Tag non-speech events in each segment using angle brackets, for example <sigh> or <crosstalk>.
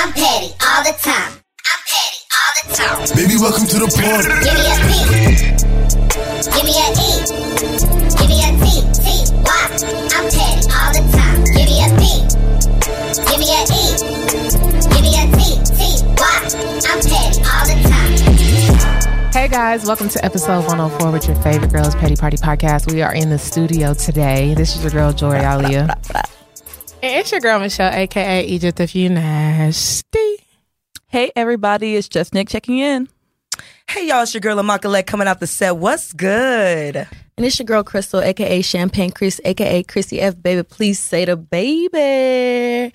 I'm petty all the time. I'm petty all the time. Baby, welcome to the party. Give me a P. Give me a E. Give me a T. T. Y. I'm petty all the time. Give me a P. Give me a E. Give me a T. T. Y. I'm petty all the time. Hey guys, welcome to episode 104 with your favorite girls petty party podcast. We are in the studio today. This is your girl Joy Alia. <laughs> And it's your girl Michelle, aka Egypt if you nasty. Hey everybody, it's just Nick checking in. Hey y'all, it's your girl Amakalek coming out the set. What's good? And it's your girl Crystal, aka Champagne Chris, aka Chrissy F. Baby. Please say the baby.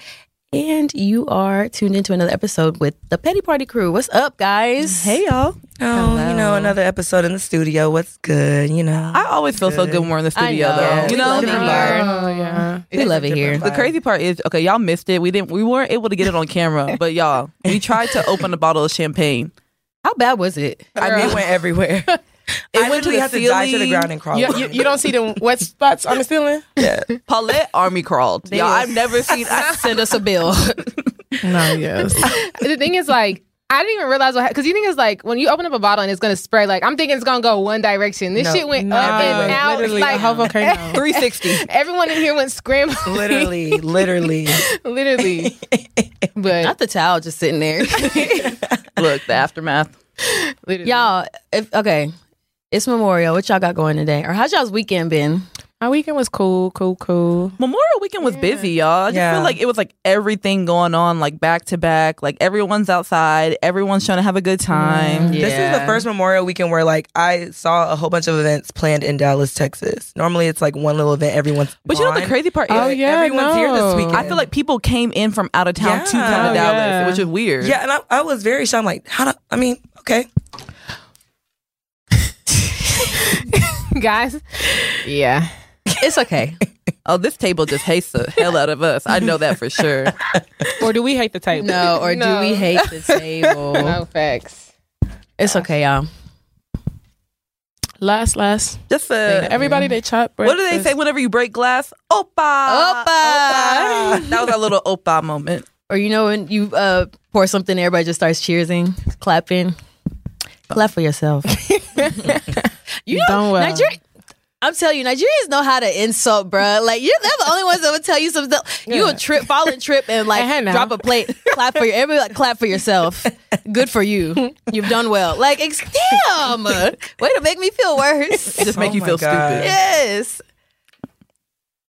And you are tuned into another episode with the Petty Party Crew. What's up, guys? Hey y'all. Oh, you know, another episode in the studio. What's good? You know, I always feel so good when we're in the studio know. though. We You know, love it Different here. vibe. Oh, oh yeah. we love it here. The crazy part is, okay, y'all missed it. We didn't we weren't able to get it on camera, <laughs> but y'all, we tried to open a bottle of champagne. How bad was it? I mean, it went everywhere. <laughs> It I went to literally the had to dive to the ceiling. ground and crawl. You, you, you don't see the wet spots on the ceiling? <laughs> yeah. Paulette army crawled. Y'all, I've never seen <laughs> Send us a bill. <laughs> No, yes. the thing is, like, I didn't even realize what because you think it's like when you open up a bottle and it's gonna spray. Like I'm thinking it's gonna go one direction. This No. shit went No, up and wait, out. Literally, like a whole volcano. 360. Everyone in here went scrambling. literally, literally. literally. But Not the towel just sitting there. Look, the aftermath. literally. y'all, if okay. It's Memorial. What y'all got going today? Or how's y'all's weekend been? my weekend was cool, cool, cool. Memorial weekend was busy, y'all. I just Yeah. feel like it was like everything going on, like back to back. Like everyone's outside, everyone's trying to have a good time. This is the first Memorial weekend where like I saw a whole bunch of events planned in Dallas, Texas. Normally it's like one little event everyone's But you know the crazy part is, Oh, yeah, everyone's here this weekend. I feel like people came in from out of town to come Yeah. to Oh, Dallas, yeah. which is weird. Yeah, and I, I was very shocked. I'm like, how do I mean, okay. <laughs> Guys, yeah. It's okay. Oh, this table just hates the hell out of us. I know that for sure. Or do we hate the table? No, or No. do we hate the table? <laughs> No facts. It's okay, y'all. Last, last. Just uh, Everybody they chop. what do they say whenever you break glass? Opa, Opa. That was a little opa moment. Or you know when you uh, pour something, everybody just starts cheersing, clapping. Clap for yourself. <laughs> you know, Done well. Nigeria. I'm telling you, Nigerians know how to insult, bruh. Like you're they're the only ones that would tell you some stuff. You Yeah. would trip, fall and trip, and like <laughs> Hey, now. drop a plate. clap for your everybody. Like, clap for yourself. Good for you. You've done well. Like, ex- damn. Way to make me feel worse. <laughs> Just make Oh you feel God. stupid. yes.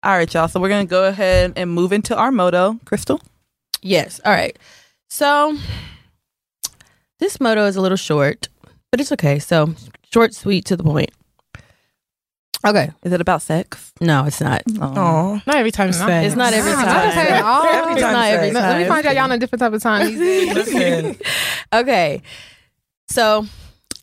All right, y'all. So we're gonna go ahead and move into our motto, Crystal. Yes. All right. So this motto is a little short, but it's okay. So short, sweet, to the point. Okay. Is it about sex? No, it's not. Oh, Not every time sex. It's not every time. I'm saying Every It's time not every sex. Let me time. find out y'all on a different type of time these days. <laughs> listen. Okay. So,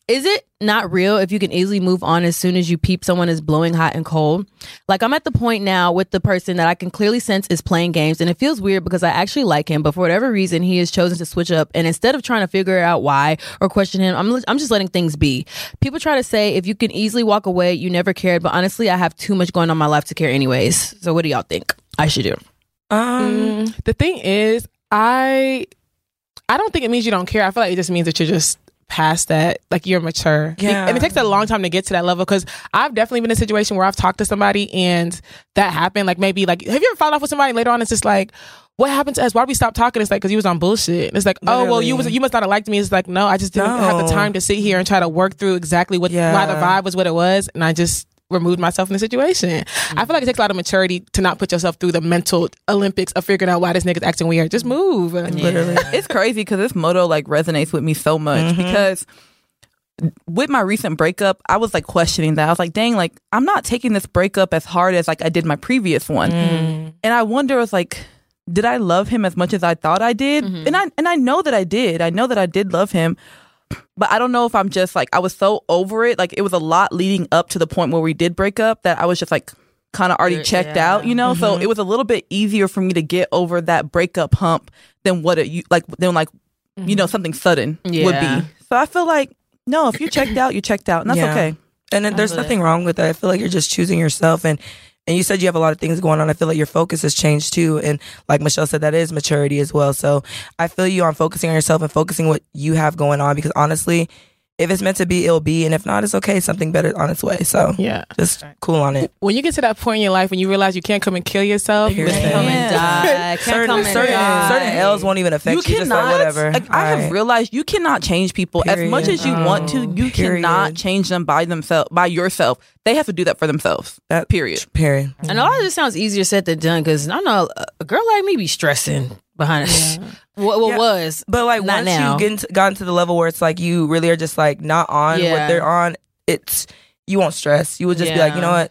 is it not real if you can easily move on as soon as you peep someone is blowing hot and cold? Like, I'm at the point now with the person that I can clearly sense is playing games, and it feels weird because I actually like him, but for whatever reason, he has chosen to switch up. And instead of trying to figure out why or question him, I'm, I'm just letting things be. People try to say if you can easily walk away, you never cared, but honestly, I have too much going on in my life to care, anyways. So, what do y'all think I should do? Um, the thing is, I I don't think it means you don't care. I feel like it just means that you're just past that, like you're mature. Yeah. And it takes a long time to get to that level because I've definitely been in a situation where I've talked to somebody and that happened. Like maybe like, have you ever followed off with somebody later on? It's just like, what happened to us? Why did we stop talking? It's like because you was on bullshit. And it's like, oh well, you was you must not have liked me. It's like no, I just didn't have the time to sit here and try to work through exactly what Yeah. why the vibe was what it was, and I just removed myself from the situation. I feel like it takes a lot of maturity to not put yourself through the mental Olympics of figuring out why this nigga's acting weird. Just move. literally. it's crazy because this motto like resonates with me so much Mm-hmm. because with my recent breakup, I was like questioning that. I was like, dang, like I'm not taking this breakup as hard as like I did my previous one. Mm. And I wonder, I was like, did I love him as much as I thought I did? And I and I know that I did. I know that I did love him. But I don't know if I'm just like I was so over it. Like it was a lot leading up to the point where we did break up that I was just like kind of already checked out, you know? So it was a little bit easier for me to get over that breakup hump than what it you like than like you know something sudden would be. So I feel like no, if you checked out, you checked out, and that's Yeah. okay. And then there's nothing wrong with that. I feel like you're just choosing yourself and And you said you have a lot of things going on. I feel like your focus has changed too. And like Michelle said, that is maturity as well. So I feel you on focusing on yourself and focusing what you have going on because honestly, if it's meant to be, it'll be. And if not, it's okay. Something better on its way. So Yeah. just cool on it. When you get to that point in your life when you realize you can't come and kill yourself, Period. listen. Come and die. Can't certain come and certain, die. certain L's won't even affect you you. Just like cannot. whatever. Like I have realized you cannot change people as much as you want to. You oh. Period. cannot change them by themselves, by yourself. They have to do that for themselves. That- period. Period. And a lot of this sounds easier said than done because I know a- a girl like me be stressing behind it. <laughs> What, what Yeah. was? But like Not once now. you get into, gotten to the level where it's like you really are just like not on Yeah. what they're on, it's you won't stress. You would just be like, you know what,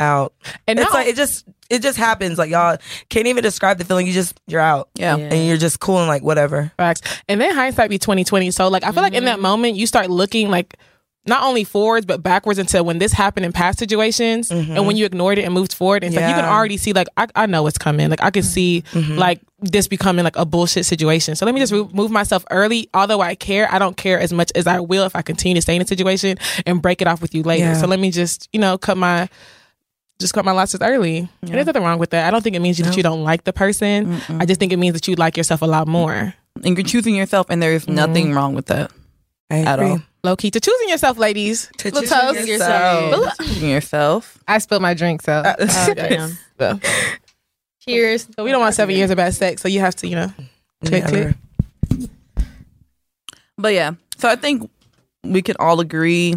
out. And it's now- like it just it just happens. Like y'all can't even describe the feeling. You just you're out. Yeah. Yeah. And you're just cool and like whatever. Facts. And then hindsight be twenty twenty. So like I feel like in that mm-hmm. moment you start looking like not only forwards but backwards into when this happened in past situations mm-hmm. and when you ignored it and moved forward. And it's like you can already see like I, I know what's coming. Like I can see mm-hmm. like this becoming like a bullshit situation. So let me just re- move myself early. Although I care, I don't care as much as I will if I continue to stay in a situation and break it off with you later. Yeah. So let me just you know cut my just cut my losses early. And there's nothing wrong with that. I don't think it means that you don't like the person. I just think it means that you like yourself a lot more. And you're choosing yourself, and there's mm-hmm. nothing wrong with that I at agree. all. Low key to choosing yourself, ladies. To Little choosing toast. yourself. Choosing yourself. I spilled my drink, so Uh, <laughs> damn. So, Cheers. so we don't want seven years of bad sex. So you have to, you know, click, click. But yeah, so I think we can all agree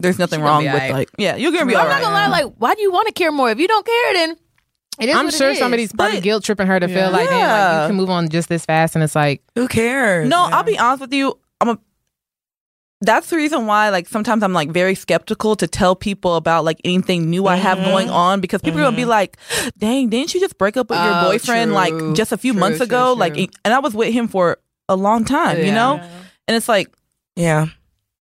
there's nothing wrong be with alright. like yeah, you're gonna be I'm all not gonna lie. Like, why do you want to care more? If you don't care, then it is. I'm what it sure is. somebody's probably But- guilt tripping her to feel like, damn, like Yeah. you can move on just this fast, and it's like, Who cares? No, Yeah. I'll be honest with you. I'm a. That's the reason why, like, sometimes I'm like very skeptical to tell people about like anything new I have mm-hmm. going on because people are gonna be mm-hmm. like, "Dang, didn't you just break up with your Oh, boyfriend true. like just a few True, months true, ago?" true. Like, and I was with him for a long time, you Yeah. know. And it's like Yeah.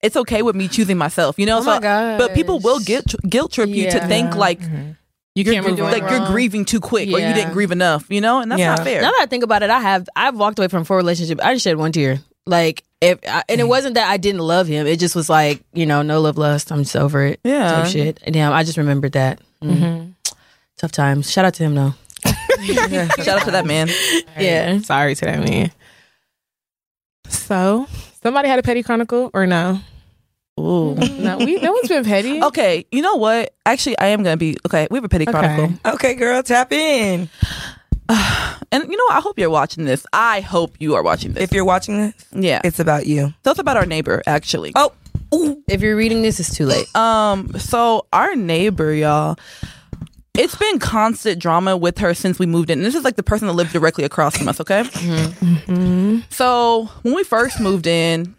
it's okay with me choosing myself, you know. Oh so, my gosh. but people will guilt guilt trip you to think like You you're, can't move on. like you're grieving too quick or you didn't grieve enough, you know, and that's Yeah. not fair. Now that I think about it, I have I've walked away from four relationships. I just shed one tear. Like if I, and it wasn't that I didn't love him. It just was like you know no love lust. I'm just over it. Yeah. Type shit. And damn, I just remembered that. Mm. Tough times. Shout out to him though. <laughs> Shout out to that man. <laughs> Yeah. Sorry to that man. So somebody had a petty chronicle or no? Ooh. No, we no one's been petty. <laughs> Okay, you know what? Actually, I am gonna be okay. We have a petty Okay. chronicle, Okay, girl, tap in. <sighs> and you know what? I hope you're watching this. I hope you are watching this. If you're watching this, yeah, it's about you. so it's about our neighbor, actually. Oh, ooh. If you're reading this, it's too late. Um, so our neighbor, y'all, it's been constant drama with her since we moved in. And this is like the person that lives directly across from us, okay? So when we first moved in,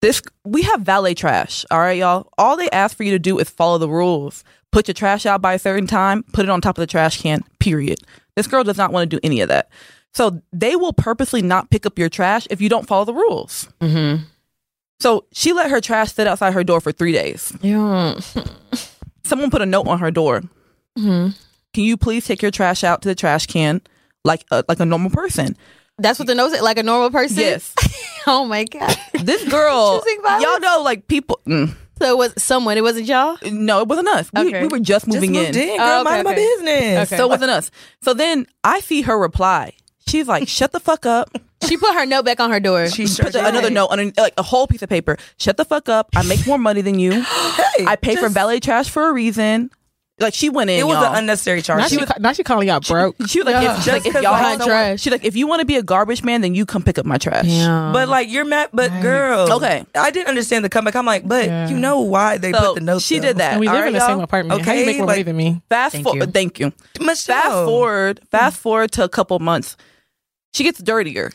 this we have valet trash, all right, y'all. All they ask for you to do is follow the rules. Put your trash out by a certain time, put it on top of the trash can, period. This girl does not want to do any of that. So they will purposely not pick up your trash if you don't follow the rules. Mm-hmm. So she let her trash sit outside her door for three days. Yeah. someone put a note on her door. Mm-hmm. Can you please take your trash out to the trash can like a, like a normal person? That's what the note said. Like a normal person. Yes. <laughs> oh my god. This girl, <laughs> y'all know, like people. Mm, So it was someone. It wasn't y'all. no, it wasn't us. We, Okay. we were just Just moving moved in. in. Girl, Oh, okay, mind my okay. business. Okay. So it wasn't us. So then I see her reply. She's like, "Shut the fuck up." <laughs> She put her note back on her door. She sure Put the- another note on like a whole piece of paper. Shut the fuck up. I make more money than you. <gasps> Hey, I pay for valet trash for a reason. Like she went in. It was y'all. an unnecessary charge. Now she, was- now she calling y'all broke. <laughs> She was like, Yeah. if, Just like, if 'cause y'all behind have someone, trash. she's like, if you want to be a garbage man, then you come pick up my trash. Yeah. but like you're mad, but girl, Okay. I didn't understand the comeback. I'm like, but Yeah. you know why they So put the note. she though. did that. And we All live right, in the y'all? same apartment. How you Okay, make more like- money than me? Fast forward. you. Thank you. Michelle. Fast forward. Fast forward to a couple months. She gets dirtier.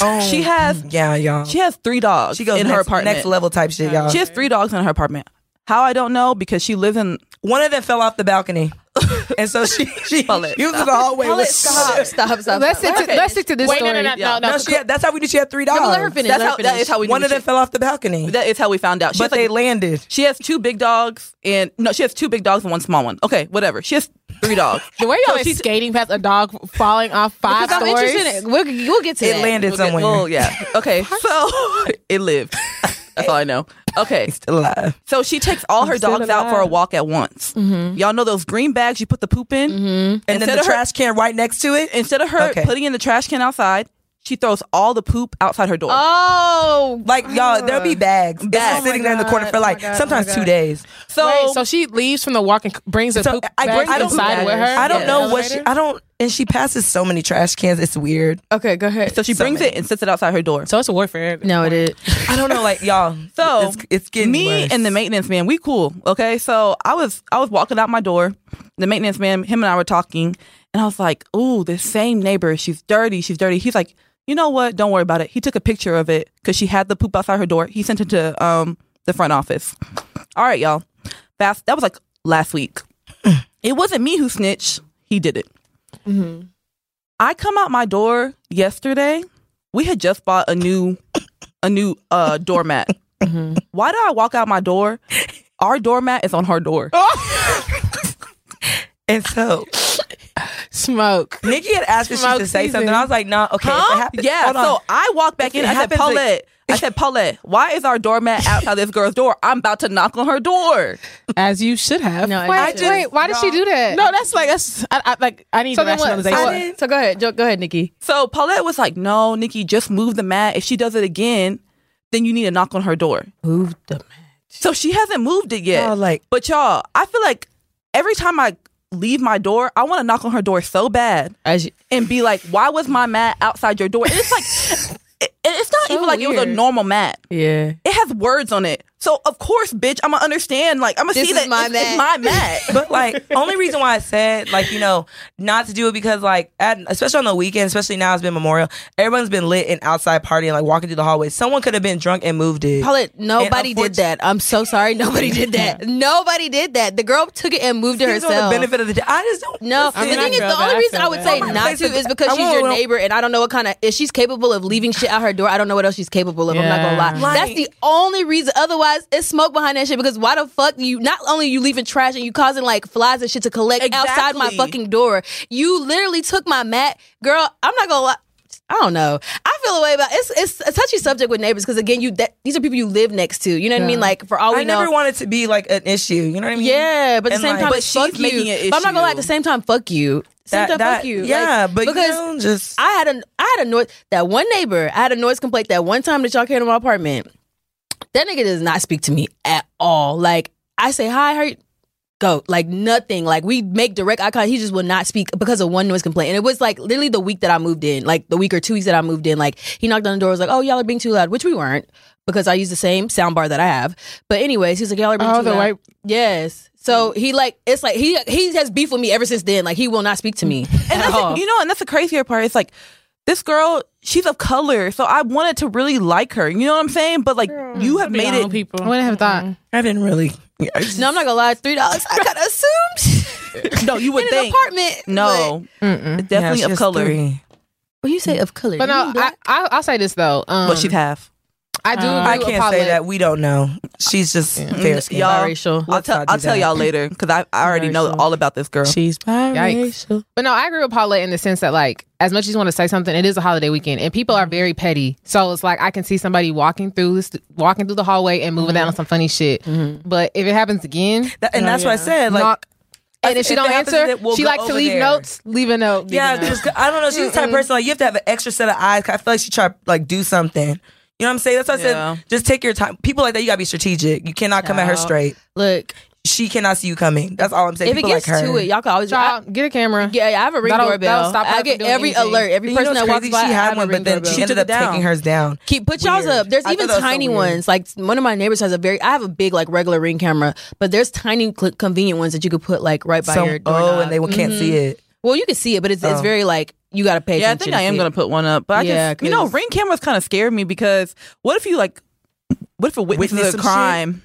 Oh, She has yeah, y'all. she has three dogs She goes in next, her apartment. next level type shit, y'all. She has three dogs in her apartment. How I don't know because she lives in. One of them fell off the balcony, <laughs> and so she she <laughs> Pull it. used the hallway. With- Stop. Stop. Stop. let's stick to let's stick to this Wait, story. no, no, Yeah. no, No, she had, that's how we knew she had three dogs. Yeah, but let her finish. That's let how. That finish. is how we. One of them she- fell off the balcony, That is how we found out. She but they like, landed. she has two big dogs and no, she has two big dogs and one small one. Okay, whatever. She has three dogs. <laughs> The way y'all So is she's- skating past a dog falling off five Because I'm stories. interested in it. We'll, we'll get to It that. landed We'll get- somewhere. well, yeah. Okay, so it lived. That's all I know. Okay, He's still alive. so she takes all her still dogs out for a walk at once. Mm-hmm. Y'all know those green bags you put the poop in. Mm-hmm. And then Instead the of her- trash can right next to it. Instead of her Okay. putting in the trash can outside, she throws all the poop outside her door. Oh, Like y'all, there'll be bags. Bags. just sitting there in the oh corner for like oh sometimes oh two days. so, Wait, so she leaves from the walk and brings the So poop I bag bring the poop inside with her. I don't in know what she. I don't. And she passes so many trash cans. It's weird. okay, go ahead. so she so brings many. it and sits it outside her door. So it's a warfare. no, it is. I don't know. Like y'all. <laughs> So it's, it's getting me worse. and the maintenance man, we cool. Okay, so I was I was walking out my door. The maintenance man, him and I were talking, and I was like, "Ooh, this same neighbor, she's dirty. She's dirty." He's like, "You know what? Don't worry about it." He took a picture of it because she had the poop outside her door. He sent it to um the front office. All right, y'all. Fast. That was like last week. it wasn't me who snitched. He did it. I come out my door yesterday. We had just bought a new a new uh doormat. Why do I walk out my door? Our doormat is on her door. <laughs> and so Smoke. Nikki had asked if she Smoke should say season. something. I was like, no, okay. if it Huh? happens- Yeah. hold on. So I walked back If in. I said, happens, like- Paulette. I said, Paulette, why is our doormat outside this girl's door? I'm about to knock on her door. As you should have. No, Wait, I just- wait, why did she do that? No, that's like that's I, I like I need So the then what- rationalization. so I So go ahead, Jo- go ahead, Nikki. So Paulette was like, no, Nikki, just move the mat. If she does it again, then you need to knock on her door. Move the man. So she hasn't moved it yet. Y'all, like- but y'all, I feel like every time I leave my door, I want to knock on her door so bad As you, and be like, why was my mat outside your door? And it's like, <laughs> it, it's not So even like it was a normal mat. yeah. It has words on it. So of course, bitch, I'm gonna understand. Like I'm gonna This see is that my it's, it's my <laughs> mat. But like, only reason why I said like you know not to do it because like at, especially on the weekend, especially now it's been Memorial, everyone's been lit and outside partying, like walking through the hallways. Someone could have been drunk and moved it. Paulette, nobody did that. I'm so sorry. Nobody did that. <laughs> Nobody did that. The girl took it and moved it He's herself. the benefit of the day. I just don't. No, I the mean, I thing is, the only I reason I would say oh not to is because I she's your neighbor, and I don't know what kind of if she's capable of leaving shit out her door. I don't know what else she's capable of. I'm not gonna lie. Like- That's the only reason. Otherwise, it's smoke behind that shit. Because why the fuck you? Not only you leaving trash and you causing like flies and shit to collect outside my fucking door. You literally took my mat, girl. I'm not gonna lie. I don't know. I feel a way about it's it's a touchy subject with neighbors because again, you that, these are people you live next to. You know what I mean? Like for all we I know, never wanted to be like an issue. You know what I mean? yeah, but at the same like- time, But fuck you. But I'm not gonna lie. At the same time, fuck you. Same That, time, that, fuck you. Yeah, Like, but because you know, just I had a I had a noise that one neighbor. I had a noise complaint that one time that y'all came to my apartment. That nigga does not speak to me at all. Like I say hi, how? Go like nothing. Like we make direct eye contact. He just would not speak because of one noise complaint. And it was like literally the week that I moved in, like the week or two weeks that I moved in. Like he knocked on the door, was like, "Oh, y'all are being too loud," which we weren't because I use the same sound bar that I have. But anyways, he's like, "Y'all are being Oh, too the loud." white- Yes. So he like it's like he he has beef with me ever since then. Like he will not speak to me <laughs> And at that's all. you know, and that's the crazier part. It's like this girl, she's of color, so I wanted to really like her. You know what I'm saying? But like, you have made it. people. I wouldn't have thought. I didn't really. I just- No, I'm not gonna lie. Three dollars. I kind of assumed <laughs> No, you would <laughs> in an think. apartment. No, Mm-mm. definitely Yeah, of color. three. But, well, you say of color. But You no, I, I, I'll say this though. Um, But she's half. I do. Um, agree I can't say that. We don't know. She's just fair mm, skinned. Y'all, Biracial. I'll Let's tell. not do I'll tell y'all later because I, I already know all about this girl. She's biracial. But no, I agree with Paulette in the sense that like as much as you want to say something, it is a holiday weekend and people are very petty. So it's like I can see somebody walking through this, walking through the hallway and moving mm-hmm. down on some funny shit. Mm-hmm. But if it happens again, That- and that's what I said. Like, knock. And if she don't answer, then we'll she likes to leave there. notes. Leave a note. leave yeah, a note. just I don't know. She's the type of mm-hmm. person like you have to have an extra set of eyes. I feel like she tried like do something. You know what I'm saying? That's what Yeah. I said. Just take your time. People like that, you gotta be strategic. You cannot come at her straight. Look, She cannot see you coming. That's all I'm saying. if it gets like her. to it, y'all can always. I, get a camera. yeah, I have a ring That'll- doorbell. that'll stop I get every anything. alert. Every You know person what's that walks crazy? by, she I had have one, ring but then doorbell. she ended up it down. taking hers down. Keep put y'all's up. There's I even thought that was so tiny ones. Like one of my neighbors has a very. I have a big like regular ring camera, but there's tiny cl- convenient ones that you could put like right by So- your door. oh, and they can't see mm-hmm. it. Well, you can see it, but it's it's Oh. very like you got to pay. Yeah, I think I am gonna it. put one up. But I Yeah, just, you know, ring cameras kind of scared me because what if you like, what if a witness Witness a some crime?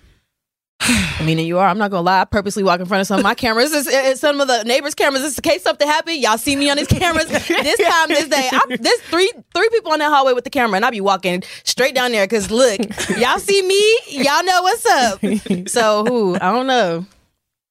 <sighs> I mean, you are. I'm not gonna lie. I purposely walk in front of some of my cameras. It's, it's some of the neighbors' cameras. Just in case something happened, y'all see me on these cameras. <laughs> this time, this day, I'm, there's three three people in that hallway with the camera, and I be walking straight down there. Cause look, y'all see me, y'all know what's up. So who? I don't know.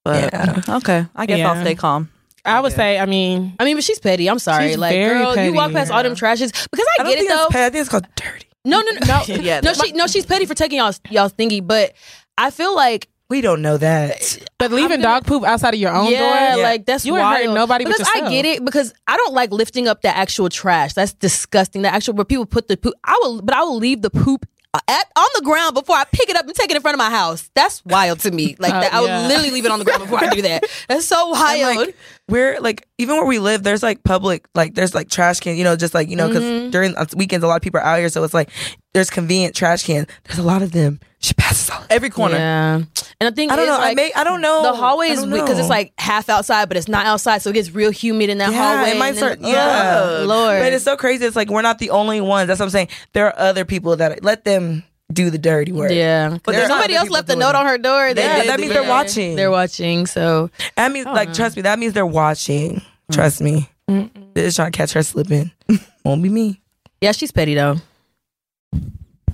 But okay, I guess I'll stay calm. I would say, I mean, I mean, but she's petty. I'm sorry. She's like, very girl, you walk past all them trashes because I, I don't get it though. that's bad. I think it's called dirty. No, no, no, no. <laughs> Yeah, no, she, no, she's petty for taking y'all's y'all's thingy, but I feel like We don't know that. But leaving dog poop outside of your own yeah, door, like that's You ain't wild. hurting nobody but because I get it because I don't like lifting up the actual trash. That's disgusting. The actual where people put the poop. I will, but I will leave the poop. At, on the ground before I pick it up and take it in front of my house. That's wild to me. Like Uh, that, I would yeah. literally leave it on the ground before I do that. That's so <laughs> wild. Like we're like even where we live, there's like public like there's like trash cans, you know, just like you know, because Mm-hmm. during uh, weekends a lot of people are out here, so it's like there's convenient trash cans. There's a lot of them. She passes all. Every corner. Yeah, and the thing I don't is, know. I may. I don't know. the hallway is don't because it's like half outside, but it's not outside, so it gets real humid in that yeah, hallway. it might start. then- Yeah, Ugh, Lord. But it's so crazy. It's like we're not the only ones. That's what I'm saying. There are other people that let them do the dirty work. yeah, but There are somebody else left a note it. on her door. They Yeah, did that the- means they're watching. They're watching. So That means like oh. trust me. That means they're watching. Trust me. They're just trying to catch her slipping. <laughs> Won't be me. yeah, she's petty though.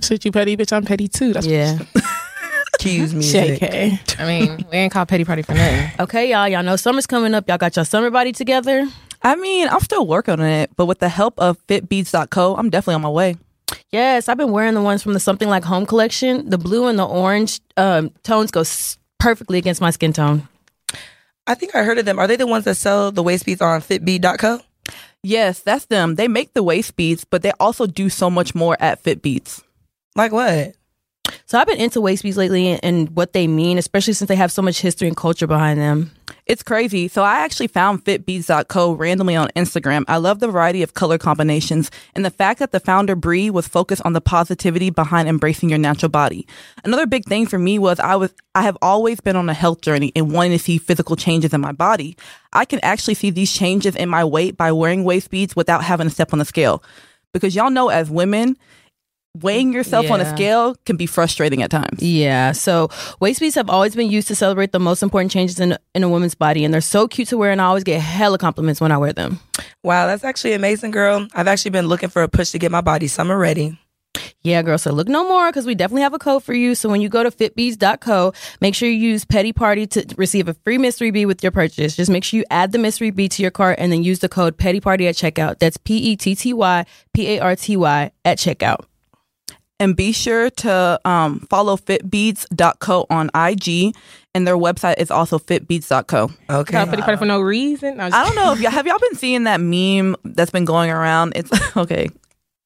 Shit, you petty bitch. I'm petty too. That's Yeah. <laughs> Cues <laughs> music. JK. I mean, we ain't called petty party for nothing. Okay, y'all. Y'all know summer's coming up. Y'all got your summer body together. I mean, I'm still working on it, but with the help of fitbeats.co, I'm definitely on my way. Yes, I've been wearing the ones from the Something Like Home collection. The blue and the orange um, tones go s- perfectly against my skin tone. I think I heard of them. Are they the ones that sell the waist beads on fitbeat.co? Yes, that's them. They make the waist beads, but they also do so much more at Fitbeats. Like what? So I've been into waist beads lately and, and what they mean, especially since they have so much history and culture behind them. It's crazy. So I actually found fitbeats.co randomly on Instagram. I love the variety of color combinations and the fact that the founder Bree was focused on the positivity behind embracing your natural body. Another big thing for me was I was I have always been on a health journey and wanting to see physical changes in my body. I can actually see these changes in my weight by wearing waist beads without having to step on the scale. Because y'all know as women, weighing yourself on a scale can be frustrating at times. Yeah. So waist beads have always been used to celebrate the most important changes in, in a woman's body. And they're so cute to wear. And I always get hella compliments when I wear them. Wow, that's actually amazing, girl. I've actually been looking for a push to get my body summer ready. Yeah, girl. So look no more because we definitely have a code for you. So when you go to fitbees.co, make sure you use Petty Party to receive a free mystery bee with your purchase. Just make sure you add the mystery bee to your cart and then use the code Petty Party at checkout. That's P E T T Y P A R T Y at checkout. And be sure to um, follow fitbeats.co on IG. And their website is also fitbeats.co. Okay. Called petty party for no reason. No, I'm I don't know if y'all have y'all been seeing that meme that's been going around. It's <laughs> okay.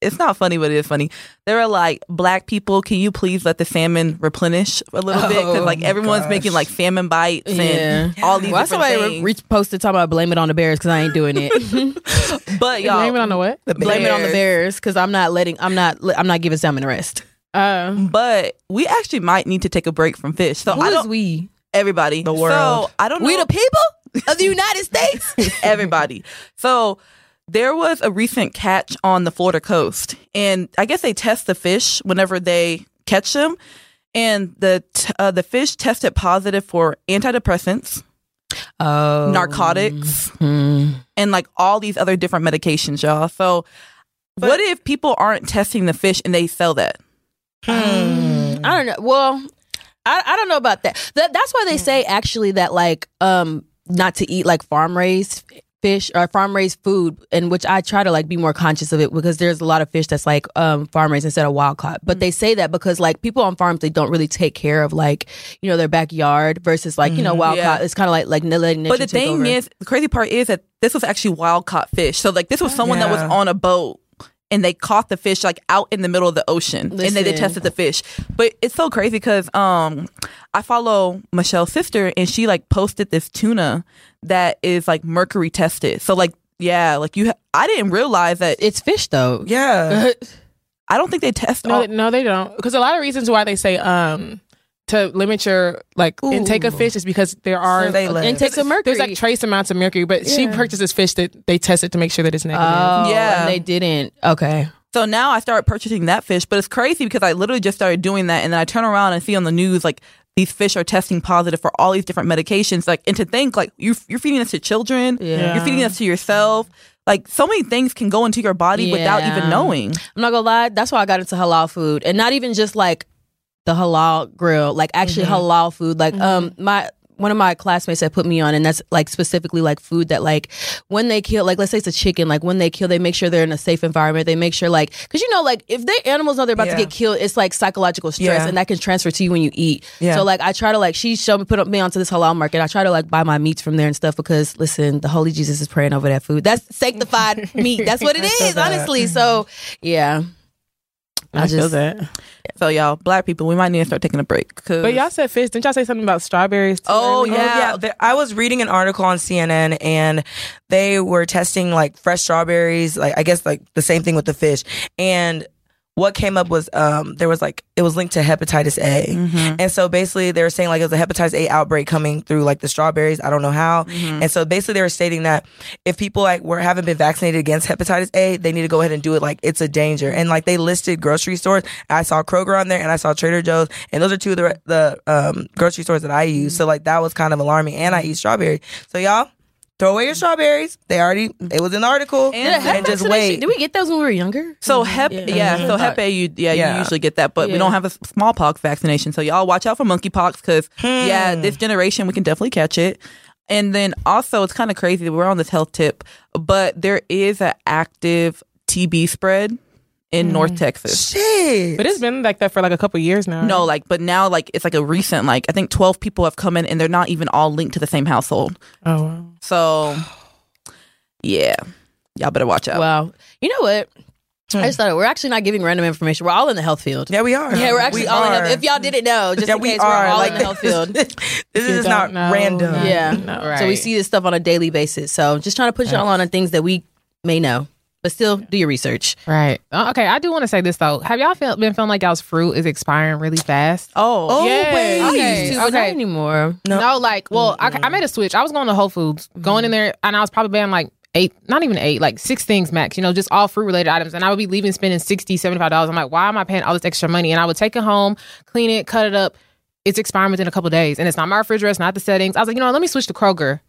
It's not funny, but it is funny. There are like black people. Can you please let the salmon replenish a little bit? Because like Oh, everyone's gosh. making like salmon bites and all these Well, different somebody things. re- posted talking about blame it on the bears because I ain't doing it. <laughs> but y'all, Blame it on the what? The blame it on the bears. bears because I'm not letting. I'm not. I'm not giving salmon a rest. Uh, but we actually might need to take a break from fish. So Who I is don't. we? everybody. The world. So I don't know. We the people of the United States. <laughs> everybody. So there was a recent catch on the Florida coast, and I guess they test the fish whenever they catch them, and the t- uh, the fish tested positive for antidepressants, Oh, narcotics, Hmm. and like all these other different medications, y'all. So. what if people aren't testing the fish and they sell that? I don't know. Well, I, I don't know about that. that. That's why they say actually that like um not to eat like farm raised fish or farm raised food, and which I try to like be more conscious of it because there's a lot of fish that's like um farm raised instead of wild caught. But they mm-hmm. say that because like people on farms they don't really take care of like you know their backyard versus like you know mm-hmm. wild Yeah. caught. It's kind of like like letting But the thing over. is, the crazy part is that this was actually wild caught fish. So like this was someone that was on a boat and they caught the fish like out in the middle of the ocean and they, they tested the fish. But it's so crazy because um I follow Michelle's sister and she like posted this tuna that is like mercury tested. So like yeah, like you ha- I didn't realize that it's fish though. Yeah. <laughs> I don't think they test no, all no, they don't. Because a lot of reasons why they say um to limit your like intake of fish is because there are They live. Intakes of mercury. there's like trace amounts of mercury, but she purchases fish that they tested to make sure that it's negative. Oh, Yeah. and they didn't. Okay. So now I started purchasing that fish, but it's crazy because I literally just started doing that, and then I turn around and see on the news like these fish are testing positive for all these different medications. Like, and to think like you you're feeding this to children, Yeah. you're feeding this to yourself. Like, so many things can go into your body without even knowing. I'm not gonna lie. That's why I got into halal food, and not even just like the halal grill, like actually halal food. Like um, my one of my classmates had put me on, and that's like specifically like food that like when they kill, like let's say it's a chicken, like when they kill, they make sure they're in a safe environment. They make sure like because you know like if they animals know they're about Yeah. to get killed, it's like psychological stress, Yeah. and that can transfer to you when you eat. Yeah. So like I try to like she showed me put me onto this halal market. I try to like buy my meats from there and stuff because listen, the holy Jesus is praying over that food. That's sanctified <laughs> meat. That's what it is, honestly. So yeah. I, feel just- that. So y'all, black people, we might need to start taking a break. 'cause- But y'all said fish. Didn't y'all say something about strawberries? too Oh, earlier? yeah. yeah. there- I was reading an article on CNN and they were testing like fresh strawberries, like I guess like the same thing with the fish. And what came up was um there was like it was linked to hepatitis A. Mm-hmm. And so basically they were saying like it was a hepatitis A outbreak coming through like the strawberries. I don't know how. Mm-hmm. And so basically they were stating that if people like were haven't been vaccinated against hepatitis A, they need to go ahead and do it like it's a danger. And like they listed grocery stores. I saw Kroger on there and I saw Trader Joe's and those are two of the the um grocery stores that I use. So like that was kind of alarming and I eat strawberry. So y'all throw away your strawberries. They already it was an article And- and, just wait. Did we get those when we were younger? So hep, yeah, so hep A, you yeah, Yeah. you usually get that, but we don't have a smallpox vaccination. So y'all watch out for monkeypox because Hmm. yeah, this generation we can definitely catch it. And then also, it's kind of crazy. that We're on this health tip, but there is an active TB spread in North mm. Texas. Shit. But it's been like that for like a couple years now. No, like, but now like it's like a recent like I think twelve people have come in and they're not even all linked to the same household. Oh, wow. So yeah, y'all better watch out. Wow. You know what? I hmm. just thought we're actually not giving random information. We're all in the health field. yeah, we are. Yeah, we're actually We all in are. the, if y'all didn't know, just Yeah, in we case are. we're all Like, in the health field. <laughs> this You is don't know. random. Yeah. No. So we see this stuff on a daily basis. So just trying to put y'all on on things that we may know. But still do your research. Right. Uh, okay. I do want to say this though. Have y'all feel, been feeling like y'all's fruit is expiring really fast? oh, Oh Yeah. wait. I Okay, used to, but not okay. anymore. No. No, like, well, I, I made a switch. I was going to Whole Foods, going in there, and I was probably buying like eight, not even eight, like six things max, you know, just all fruit related items. And I would be leaving spending 60 $75. I'm like, why am I paying all this extra money? And I would take it home, clean it, cut it up. It's expiring within a couple days. And it's not my refrigerator, it's not the settings. I was like, you know what, let me switch to Kroger.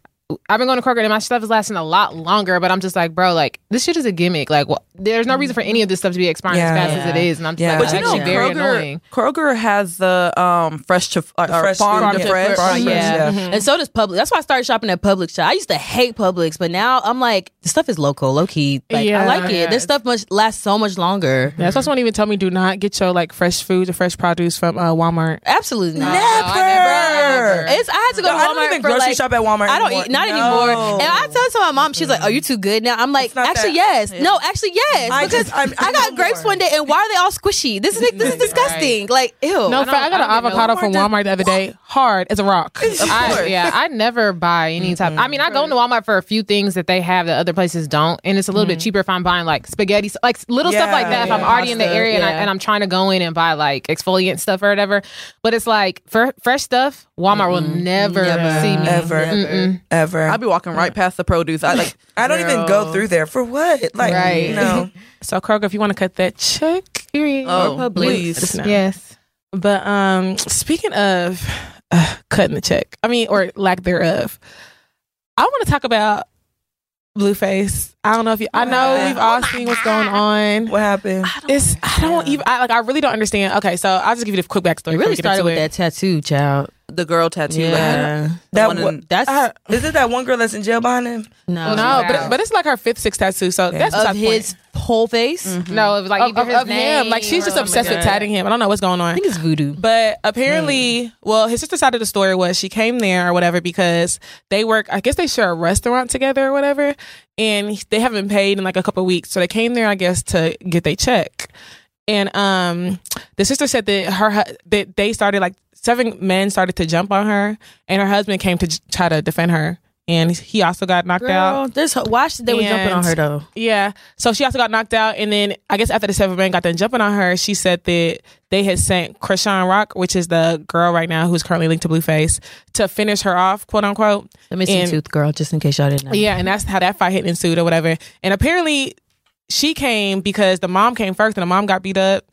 I've been going to Kroger and my stuff is lasting a lot longer, but I'm just like, bro, like this shit is a gimmick. Like, well, there's no reason for any of this stuff to be expiring Yeah. as fast as it is, and I'm just Yeah. like, But you know, actually very Kroger, annoying. Kroger has the um fresh to uh, or fresh farm food, to yeah. fresh. Farm to fresh, yeah. yeah. And so does Publix. That's why I started shopping at Publix. I used to hate Publix, but now I'm like, the stuff is local, low key. Like I Yeah. like it. This stuff much lasts so much longer. Yeah, that's why someone even told me do not get your like fresh food or fresh produce from uh, Walmart. Absolutely not. Never. It's, I had to go No, to I don't even for grocery like, shop at Walmart I don't anymore. eat not No. anymore. And I tell to my mom, she's like, "Are you too good now?" I'm like, "Actually, that- yes. No, actually, yes." I because just- I'm- I I got know grapes more. one day, and why are they all squishy? This is this is disgusting. Like, ew. No, I I, got I an don't even know. avocado from Walmart Walmart the other day, hard as a rock. I, yeah, I never buy any type. Mm-hmm. I mean, I go into Walmart for a few things that they have that other places don't, and it's a little bit mm-hmm. cheaper if I'm buying like spaghetti, like little stuff like that. If I'm already in the area and, I, yeah. and I'm trying to go in and buy like exfoliant stuff or whatever, but it's like fresh stuff, Walmart will never, Never. see me Ever. Mm-mm. I'll be walking right past the produce. I like. <laughs> I don't even go through there for what? Like, Right. no. <laughs> So Kroger, if you want to cut that check, period. Oh, Publix. please. Yes. But um, speaking of uh, cutting the check, I mean, or lack thereof, I want to talk about Blueface. I don't know if you. I know happened? we've all seen what's going on. What happened? It's I don't even. I like. I really don't understand. Okay, so I'll just give you the quick backstory. It really started with it. that tattoo, child. The girl tattoo. Yeah, the That one in- that's Uh, Is it that one girl that's in jail behind him? no, no, but but it's like her fifth, sixth tattoo. So that's of besides the point. his whole face. No, it was like of, either of, his of him. Like she's just obsessed with tatting him. I don't know what's going on. I think it's voodoo. But apparently, well, his sister side of the story was she came there or whatever because they work. I guess they share a restaurant together or whatever, and they haven't paid in like a couple of weeks. So they came there, I guess, to get their check. And um, the sister said that her that they started like seven men started to jump on her, and her husband came to j- try to defend her, and he also got knocked out. Girl, there's why should they were jumping on her though? Yeah. So she also got knocked out. And then I guess after the seven men got done jumping on her, she said that they had sent Chrisean Rock, which is the girl right now who's currently linked to Blueface, to finish her off, quote unquote. The missing And- tooth girl, just in case y'all didn't know. Yeah. And that's how that fight hit ensued or whatever. And apparently she came because the mom came first and the mom got beat up.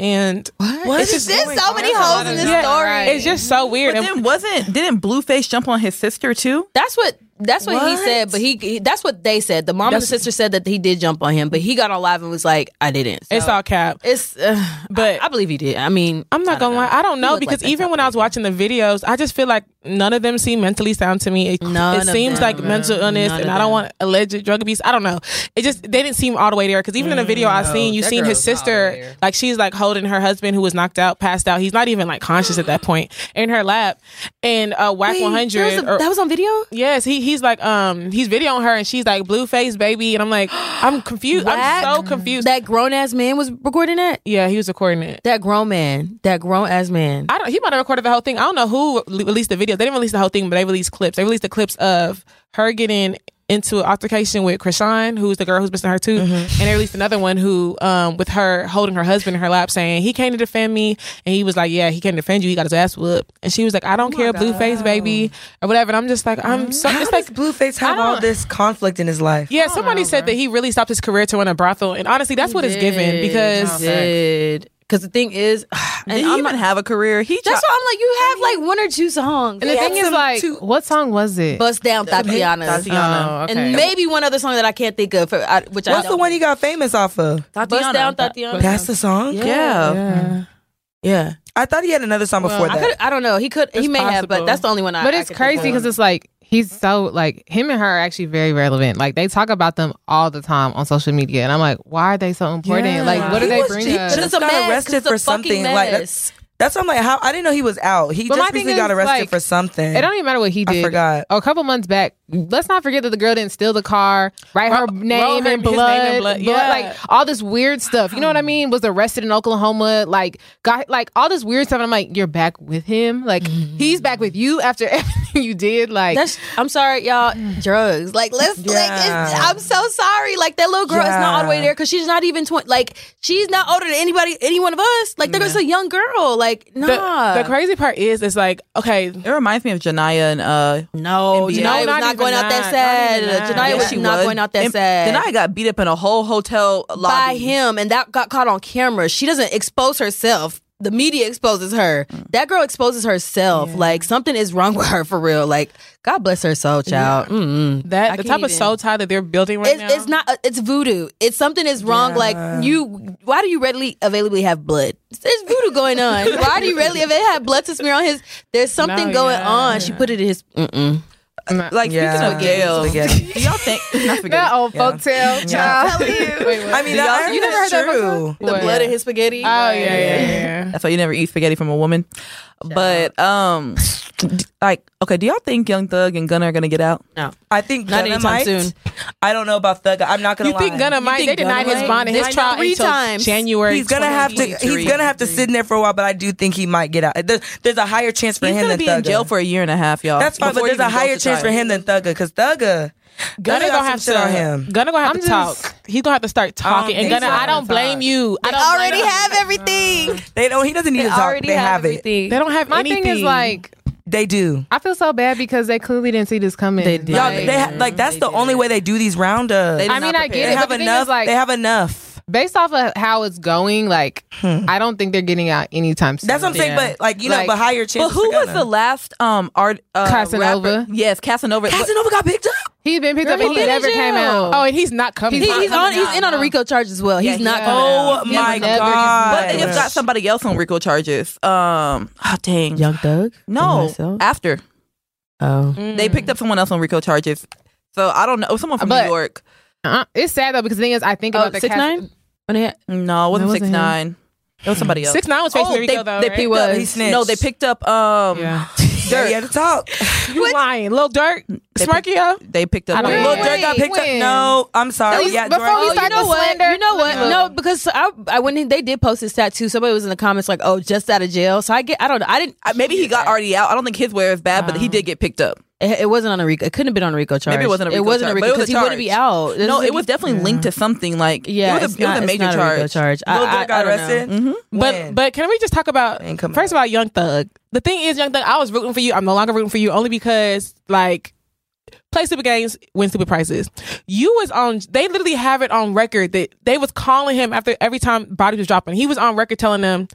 And What It's just- There's going so many on? holes in this Yeah, story. right. it's just so weird. But then wasn't didn't Blueface jump on his sister too? That's what that's what, he said, but he, he that's what they said. The mom and the sister said that he did jump on him, but he got on live and was like, "I didn't." So it's all cap. It's, uh, But- I, I believe he did. I mean, I'm not I gonna lie. I don't know because like even when I was watching the videos, I just feel like none of them seem mentally sound to me. It, None it of seems them. like mental illness, None and I don't them. want alleged drug abuse. I don't know. It just they didn't seem all the way there because even in the video I seen, you that seen his girl's not all the way sister like she's like holding her husband who was knocked out, passed out. He's not even like conscious at that point in her lap. And uh, Wack Wait, One there was Hundred. a- that was on video. Yes, he he's like um he's videoing her and she's like blue face baby and I'm like I'm confused. Wack? I'm so confused. That grown ass man was recording it. yeah, he was recording it. That grown man. That grown ass man. I don't. He might have recorded the whole thing. I don't know who le- released the video. They didn't release the whole thing, but they released clips. They released the clips of her getting into an altercation with Chrisean, who's the girl who's missing her tooth, Mm-hmm. and they released another one who, um, with her holding her husband in her lap, saying he came to defend me, and he was like, "Yeah, he came to defend you. He got his ass whooped," and she was like, "I don't care, blue face baby, or whatever." And I'm just like, I'm so. How It's does like Blueface have all this conflict in his life? Yeah, somebody said that he really stopped his career to run a brothel, and honestly, that's what it's given because He did. Because the thing is, <sighs> and Did he I'm even not, have a career? He that's tried- why I'm like, you have like one or two songs. And the thing is, like, two- what song was it? Bust down Thotiana. Thotiana. Oh, okay. And maybe one other song that I can't think of, for, I, which I What's the one he got famous off of? Bust down Thotiana. That's the song. Yeah. Yeah. Yeah. I thought he had another song before I, that. could, I don't know. He could. he It's may have, but that's the only one. I, but I it's could crazy because it's like he's so like him and her are actually very relevant. Like they talk about them all the time on social media, and I'm like, why are they so important? Like, what do they was- bring he us? just got mess, 'cause arrested for fucking something. Like mess. that's why I'm like, how I didn't know he was out. He But just thing recently got arrested like, for something. It don't even matter what he I did. forgot. Oh, a couple months back, let's not forget that the girl didn't steal the car, write her Wrote- name wrote her- in his name blood, in blood, blood, yeah. like all this weird stuff. You know what I mean? Was arrested in Oklahoma, like got like all this weird stuff. And I'm like, you're back with him. Like he's back with you after <laughs> everything you did. Like That's. I'm sorry, y'all. Drugs. Like let's. Like, Yeah. it's, I'm so sorry. Like that little girl is not all the way there because she's not even twenty. Like she's not older than anybody, any one of us. Like they're just a young girl. Like the, nah. the crazy part is, it's like okay, It reminds me of Jania and uh no, NBA. Jania No, was not not, even going out that that. sad. Not even. Jania Yeah, was she not was. going out that And sad. Jania got beat up in a whole hotel lobby. by him, and that got caught on camera. She doesn't expose herself. The media exposes her. Mm. That girl exposes herself. Like something is wrong <laughs> with her for real. Like God bless her soul, child. Mm-mm. that I the can't type of even- soul tie that they're building right It's, now. it's not. Uh, it's voodoo. It's something is wrong. Like you. Why do you readily availably have blood? There's voodoo going on. <laughs> why do you readily availably have blood to smear on his? There's something No, going yeah. on. She put it in his. Mm-mm. Like Yeah. speaking of Gail, Spaghetti. do y'all think not spaghetti. that old folktale child. <laughs> Wait. I mean, Y'all- I heard you never that's heard that true. The What? blood in his spaghetti. oh yeah, yeah, yeah, yeah. That's why you never eat spaghetti from a woman. But um, like, okay, do y'all think Young Thug and Gunna are gonna get out? no. I think Not Gunna anytime might. soon. I don't know about Thug. I'm not gonna You lie. think Gunna might? think They denied Gunna his bond in his I trial three until times. January. He's gonna have to. He's gonna have to sit in there for a while, but I do think he might get out. There's, there's a higher chance for He's him gonna than be Thugger. in jail for a year and a half, y'all. That's fine, but before he there's a higher chance for him than Thugger because Thugger. Gunna gonna have to. on him. Gunna gonna have I'm to talk. just- He's gonna have to start um, talking. And think Gunna, so. I don't blame you. I They don't already have everything. They don't. He doesn't need They to talk. already They have have it. They don't have My anything. thing is like, They do. I feel so bad because they clearly didn't see this coming. They did. Y'all, Like, they ha- like mm-hmm. that's the only way they do these roundups. They They, did I mean, I prepare. get it. have but the thing enough. is, like, they have enough. Based off of how it's going, like I don't think they're getting out anytime soon. That's what I'm saying. Yeah. But like you know, but higher But chances. who for was Gunna. the last um art uh, Casanova? rapper? Yes, Casanova. But- Casanova got picked up? He's been picked up and he he been in never came out. Oh, and he's not coming. He, back. he's on. He's in on a RICO charge as well. He's Yeah, not he- coming Oh out. my never- god! But they just got somebody else on RICO charges. Um, oh dang, Young Thug. no, myself? after Oh. they picked up someone else on RICO charges. So I don't know, someone from But- New York. Uh-uh. It's sad though because the thing is, I think Oh, about the six Cas- nine. When they had- No, it wasn't wasn't six him. nine. It was somebody else. Six nine was facing Oh, Rico they, though. they right? picked was. up. He snitched. No, they picked up. Um, Yeah. <laughs> Yeah, he had to talk. You lying, Lil Durk, Smirkio. they picked up. I don't Lil know. Wait, Durk got picked when? up. No, I'm sorry. least Yeah, before Jordan- we Oh, start you know the what? slander? You know what? Look. No, because I, I when they did post his tattoo, somebody was in the comments like, "Oh, just out of jail." So I get, I don't know, I didn't. Uh, Maybe he got already out. I don't think his wear is bad, but he did get picked up. It, it wasn't on a RICO. It couldn't have been on a RICO charge. Maybe it wasn't a It RICO wasn't charge, a RICO because he wouldn't be out. This No, is- it was definitely linked to something like Yeah, It was it's a, it was not- a it's major not charge. RICO charge. I- Lil I- got I don't know. arrested. But but can we just talk about first of all, Young Thug? The thing is, Young Thug, I was rooting for you. I'm no longer rooting for you only because like play stupid games, win stupid prizes. You was on. They literally have it on record that they was calling him after every time body was dropping. He was on record telling them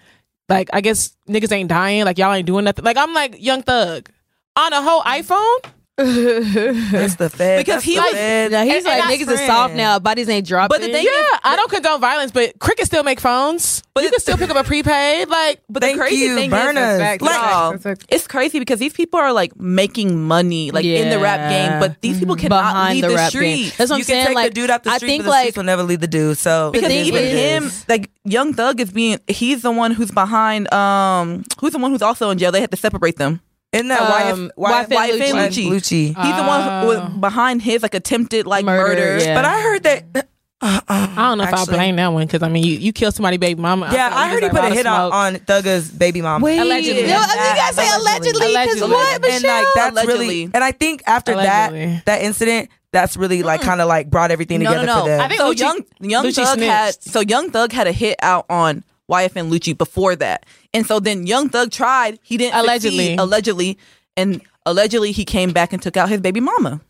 like, I guess niggas ain't dying, like y'all ain't doing nothing. Like I'm like Young Thug on a whole iPhone. That's the Fed. Because That's he the was- Fed. Now, he's And- like and niggas that's is soft now. Bodies ain't dropping. But the thing Yeah, I don't condone violence, but Cricket still make phones. But you can still pick up a prepaid. Like, But the crazy you, thing burners. is, Facts, like, facts, y'all, facts, facts. it's crazy because these people are like making money, like in the rap game, but these people cannot behind leave the, the, rap game. streets. That's what I'm you can saying. take like the dude out the I think but the like streets will never leave the dude. So Because even him, like Young Thug is being, he's the one who's behind, um, who's the one who's also in jail. They had to separate them. Isn't that Um, why? YFN Why Lucci. Lucci. Lucci. He's the one who was behind his like attempted like Murder, murder. yeah. But I heard that. Uh, uh, I don't know if I blame that one because I mean, you, you kill somebody, baby mama. Yeah, feel I like heard he put a hit out lot on Thugga's baby mom. Wait, Allegedly. No, I you gotta say allegedly. Because what, Michelle? and like that's Allegedly. really and I think after Allegedly. that that incident that's really like kind of like brought everything No, together no, for no. them. I think so Lucci- young Young Lucci Thug had so Young Thug had a hit out on YFN Lucci before that, and so then Young Thug tried. He didn't Allegedly. succeed, allegedly, and allegedly he came back and took out his baby mama.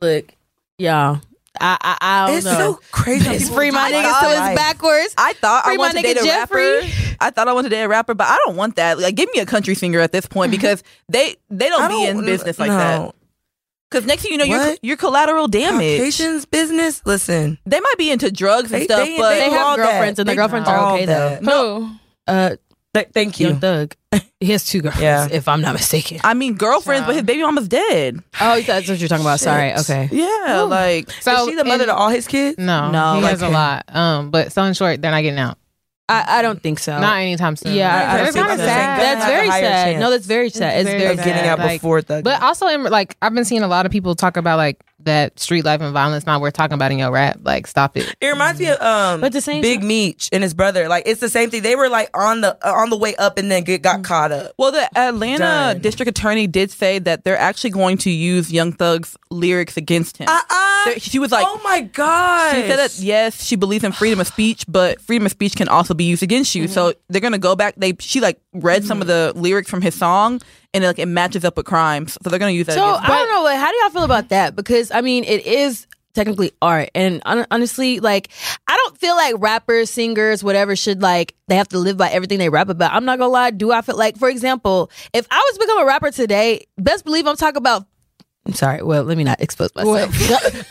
Look, yeah. I I, I don't it's know. so crazy. it's free my live niggas till it's backwards. I thought Free I my wanted to date a Jeffrey. rapper. I thought I wanted to date a rapper, but I don't want that. Like, give me a country singer at this point because they they don't, I be in business like no. that. Because next thing you know, you're you're collateral damage. Caucasians business. Listen, They might be into drugs and they, stuff, they, but They do have all girlfriends that. and their girlfriends are all okay, though. No. Uh, Th- thank you. Young Thug. <laughs> He has two girlfriends, Yeah. if I'm not mistaken. I mean girlfriends, but his baby mama's dead. Oh, that's what you're talking about. Sorry. Okay. Yeah, like So is she the mother in- to all his kids? No, No, he like has a lot. Um, but so in short, they're not getting out. I, I don't think so. Not anytime soon. Yeah, I- I it's kind of think sad. That's Have very sad. chance No, that's very sad. It's, very very sad. getting out Like, before Thug. But also, in, like I've been seeing a lot of people talk about like that street life and violence not worth talking about in your rap. Like, stop it. It reminds me of um, But the same Big time- Meech and his brother. Like it's the same thing. They were like on the uh, on the way up and then get, got caught up. Well, the Atlanta Done. district attorney did say that they're actually going to use Young Thug's lyrics against him. Uh-uh. There- she was like, oh my god. she said that yes, she believes in freedom of speech, but freedom of speech can also be used against you. So they're gonna go back. They she like read some of the lyrics from his song, and like it matches up with crimes. So they're gonna use that. So I don't know. Like, how do y'all feel about that? Because I mean, it is technically art, and hon- honestly, like I don't feel like rappers, singers, whatever, should like they have to live by everything they rap about. I'm not gonna lie. Do I feel like, for example, if I was to become a rapper today, best believe I'm talking about. I'm sorry. Well, let me not expose myself.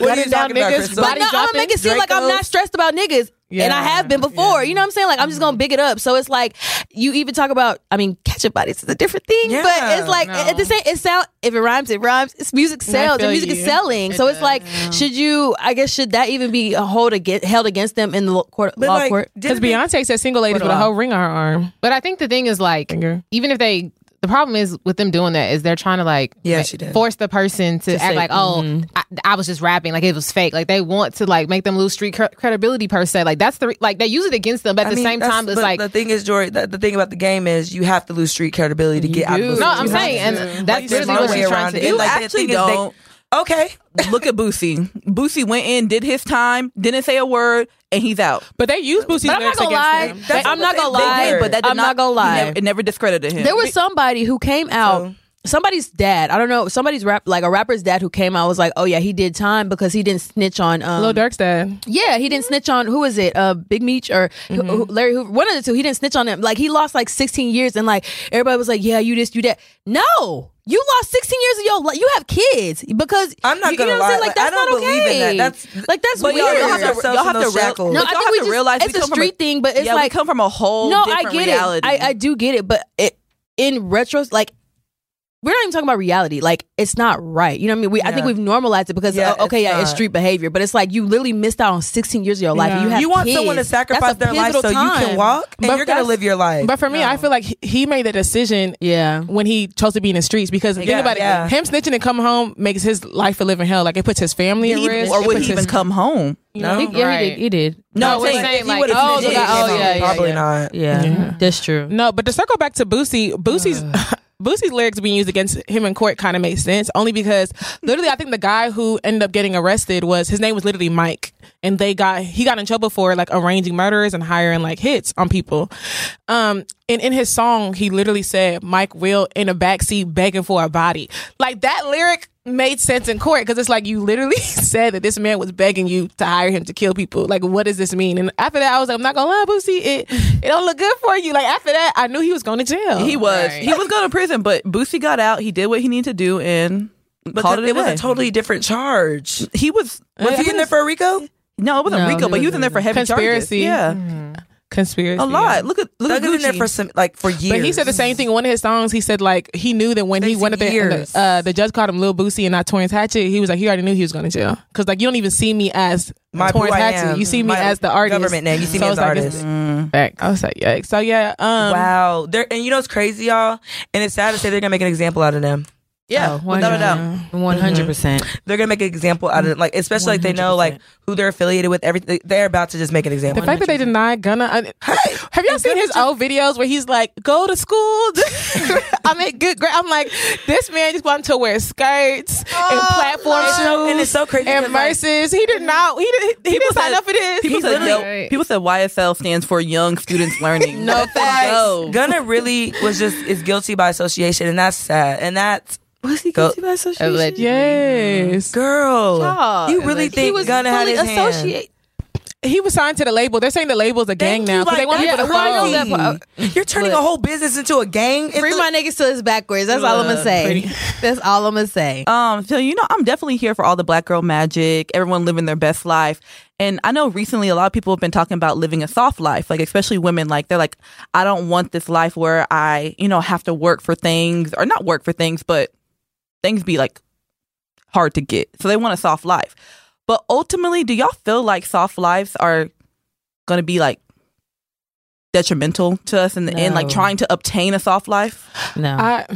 What <laughs> are you talking about, niggas? But no, I'm gonna make it seem like I'm not stressed about niggas. And I have been before. You know what I'm saying? Like I'm just gonna big it up. So it's like you even talk about I mean, ketchup bodies is a different thing. Yeah, but it's like no. at the same it sound if it rhymes, it rhymes. It's music sells. The feel music is selling. It so it's like, yeah. should you I guess should that even be a hold against held against them in the court But, law like, court? Because Beyonce said single ladies with a whole ring on her arm. But I think the thing is like, Finger. even if they, the problem is with them doing that is they're trying to like, Yeah, she did. force the person to, act say, like, oh, mhm. I, I was just rapping, like it was fake. Like they want to like make them lose street cre- credibility per se. Like that's the re- like they use it against them. But at I the mean, same time, it's but like the thing is, Jory. The, the thing about the game is you have to lose street credibility to get out of do. the no, I'm saying, and that's There's literally no what way she's trying to it. do. You Like, the actually thing is they- don't. Okay, Look at Boosie. Boosie went in, did his time, didn't say a word, and he's out. But they use Boosie's But I'm not lyrics gonna against lie. them. That's I'm what not they- gonna they lie. did, but that did I'm not gonna he lie. never- it never discredited him. There was somebody who came out. Somebody's dad, I don't know, somebody's rap, like a rapper's dad who came out was like, "Oh yeah, he did time because he didn't snitch on um, Lil Durk's dad. Yeah, he didn't snitch on who is it? Uh, Big Meech or who- who, Larry Hoover? One of the two. He didn't snitch on him. Like he lost like 16 years, and like everybody was like, "Yeah, you this, you that." No, you lost 16 years of your life. You have kids because I'm not you, gonna you know What lie. Like Like, I that's don't not believe okay. in that. That's- like that's But weird. y'all, y'all have to, y'all have to, real, shackles. no, I y'all think have we to just, realize it's we a come from street thing, but it's yeah, like we come from a whole no, I get reality. it. I, I do get it, but it in retro, like we're not even talking about reality. Like it's not right. You know what I mean? We I think we've normalized it because Yeah, uh, okay, it's yeah, it's street behavior, but it's like you literally missed out on 16 years of your life. And you have you want kids. someone to sacrifice their life so pivotal you can walk, and But you're gonna live your life. But for me, I feel like he- he made the decision Yeah. when he chose to be in the streets because think Yeah, about it, him snitching and coming home makes his life a living hell. Like it puts his family at risk, or it would he even his- come home? No. He, yeah, Right. he did. He did. No, we're saying saying if he like, would've oh, snitched, look at- oh, yeah, yeah, probably yeah. not. Yeah, Yeah. that's true. No, but to circle back to Boosie, Boosie's Boosie's lyrics being used against him in court kind of makes sense. Only because literally, I think the guy who ended up getting arrested was his name was literally Mike, and they got he got in trouble for like arranging murders and hiring like hits on people. Um, and in his song, he literally said Mike Will in a backseat begging for a body. Like that lyric made sense in court because it's like you literally <laughs> said that this man was begging you to hire him to kill people. Like, what does this mean? And after that, I was like, I'm not gonna lie, Boosie, it it don't look good for you. Like after that, I knew he was going to jail. He was. Right. He was going to prison, but Boosie got out. He did what he needed to do, and But called that- it, it was a totally different charge. He was. Was he in there for a RICO? No, it wasn't No, RICO, he but he was in there for heavy Conspiracy. charges. Yeah, mm-hmm. Conspiracy. a lot. Look at look Thug at was in there for some like for years. But he said the same thing one of his songs. He said like he knew that when he went up there, the, uh, the judge called him Lil Boosie and not Torrence Hatchet. He was like he already knew he was going to jail because like you don't even see me as My Torrence Hatchet. You see me My as the artist. government name. You see me as the like, artist. it's- Back. I was like, yeah. So yeah. Um, wow. They're, and you know what's crazy, y'all? And it's sad to say they're gonna make an example out of them. Yeah, Oh, without a doubt. One hundred percent. They're gonna make an example out of them. Like especially like they know like who they're affiliated with. Everything they're about to just make an example. The example. fact that they denied Gunna. I, have y'all seen his old videos where he's like, "Go to school, <laughs> I make good grades." I'm like, this man just wanted to wear skirts and oh, platform It's shoes and it's so crazy and because, like, verses. He did not. He did. He didn't sign up for this. People said, literally- yo, people said YSL stands for Young Students <laughs> Learning. No facts. No. Gunna really was just is guilty by association, and that's sad. And that's Was he guilty by association? Allegedly. yes, girl. Y'all, you really he think was Gunna had fully his hand? associate- he was signed to the label. They're saying the label's a gang Thank now you, because they like, want people to that's I know follow. that part. crazy. You're turning Look. a whole business into a gang. Free It's my niggas till it's backwards. That's all I'm gonna say. <laughs> That's all I'm gonna say. Um, so you know, I'm definitely here for all the black girl magic, everyone living their best life. And I know recently a lot of people have been talking about living a soft life, like especially women, like they're like, I don't want this life where I, you know, have to work for things or not work for things, but things be like hard to get. So they want a soft life. But ultimately, do y'all feel like soft lives are gonna be like detrimental to us in the end, like trying to obtain a soft life? No, I,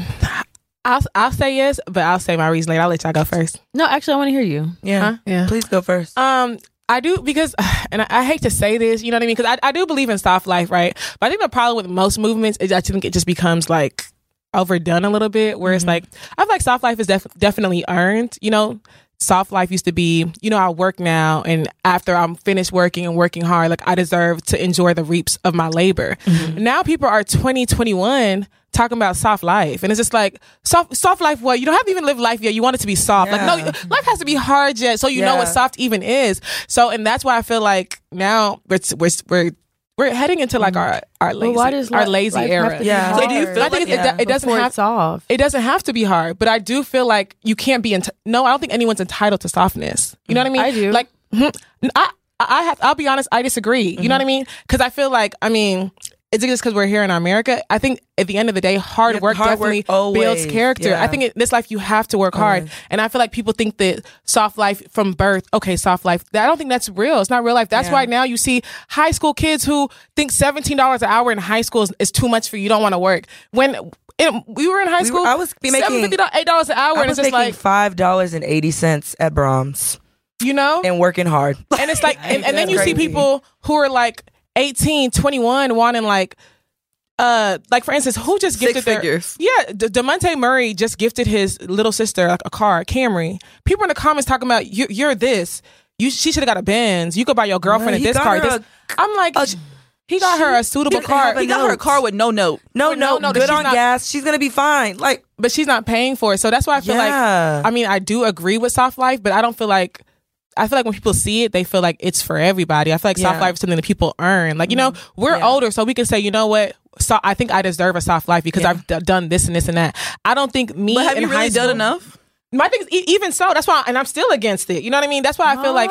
I'll I'll say yes, but I'll say my reason later. I'll let y'all go first. no. Actually, I want to hear you. yeah. Huh? Yeah. Please go first. Um, I do because, <sighs> and I, I hate to say this, you know what I mean? Because I, I do believe in soft life, right? But I think the problem with most movements is I think it just becomes like overdone a little bit. Where it's mm-hmm. like I feel like soft life is def- definitely earned. You know, soft life used to be, you know, I work now, and after I'm finished working and working hard, like I deserve to enjoy the reaps of my labor. Mm-hmm. Now people are 20, 21 talking about soft life, and it's just like soft soft life. What you don't have to even live life yet. You want it to be soft. Like no, life has to be hard yet, so you know what soft even is. So, and that's why I feel like now we're we're we're, we're heading into like our our lazy, why does our lazy life era. have to be Yeah. So do you feel I think like it, yeah. it doesn't before have it's soft? it doesn't have to be hard, but I do feel like you can't be. Enti- no, I don't think anyone's entitled to softness. You know what I mean? I do. Like, hmm, I, I have. I'll be honest. I disagree. You know what I mean? Because I feel like, I mean, it's just because we're here in America. I think at the end of the day, hard Yeah, work hard definitely always, builds character. yeah. I think in this life you have to work hard, and I feel like people think that soft life from birth. Okay, soft life. I don't think that's real. It's not real life. That's Yeah. why now you see high school kids who think seventeen dollars an hour in high school is, is too much for you. You don't want to work when. we were in high We school. were- I was making- eight dollars an hour, I and was it's just making like five dollars and eighty cents at Brahms you know, and working hard. and it's like, <laughs> and, and then you see people who are like 18, 21 wanting like, uh, like for instance, who just Six gifted their figures. yeah, De- Demonte Murray just gifted his little sister like a car, Camry. People in the comments talking about you, you're this. You, she should have got a Benz. You could buy your girlfriend Right, a this car. This, I'm like, he got her a suitable car, a He got her a car with no note. No, But no, no, no, good on not- gas. She's gonna be fine. Like but she's not paying for it. So that's why I feel Yeah. like I mean I do agree with soft life, but I don't feel like I feel like when people see it, they feel like it's for everybody. I feel like soft life is something that people earn. Like you know, mm-hmm. we're Yeah. older, so we can say, you know what? So I think I deserve a soft life because Yeah. I've d- done this and this and that. I don't think me. But have you really high done enough? My thing is, e- even so, that's why, and I'm still against it. You know what I mean? That's why I feel like.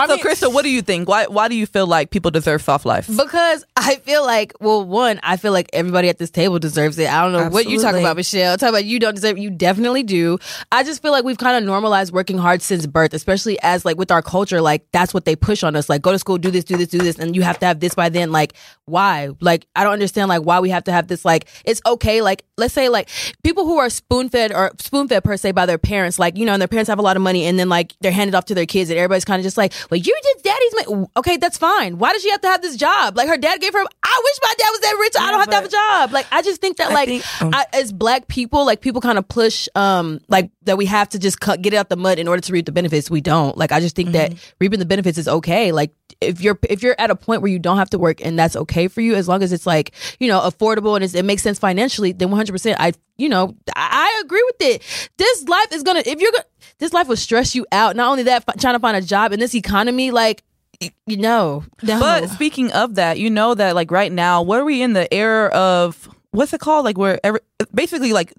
I so, mean, Krista, what do you think? Why why do you feel like people deserve soft life? Because I feel like, well, one, I feel like everybody at this table deserves it. I don't know what you talk Absolutely. about, Michelle. Talk about you don't deserve it. You definitely do. I just feel like we've kind of normalized working hard since birth, especially as like with our culture, like that's what they push on us. Like go to school, do this, do this, do this, and you have to have this by then. Like why? Like I don't understand like why we have to have this. Like it's okay. Like let's say like people who are spoon fed or spoon fed per se by their parents, like you know, and their parents have a lot of money, and then like they're handed off to their kids, and everybody's kind of just like, well, you did daddy's. Ma-. Okay, that's fine. Why does she have to have this job? Like her dad gave her. I wish my dad was that rich. I don't have to have a job. Like I just think that I like think- oh. I, as black people, like people kind of push um like that we have to just cut, get it out the mud in order to reap the benefits. We don't. Like I just think that mm-hmm. reaping the benefits is okay. Like if you're if you're at a point where you don't have to work and that's okay for you as long as it's like you know affordable and it's, it makes sense financially, then 100. percent I you know I, I agree with it. This life is gonna if you're gonna this life will stress you out. Not only that, trying to find a job in this economy, like you know, no. But speaking of that, you know that like right now, what are we in the era of what's it called? Like where every, basically like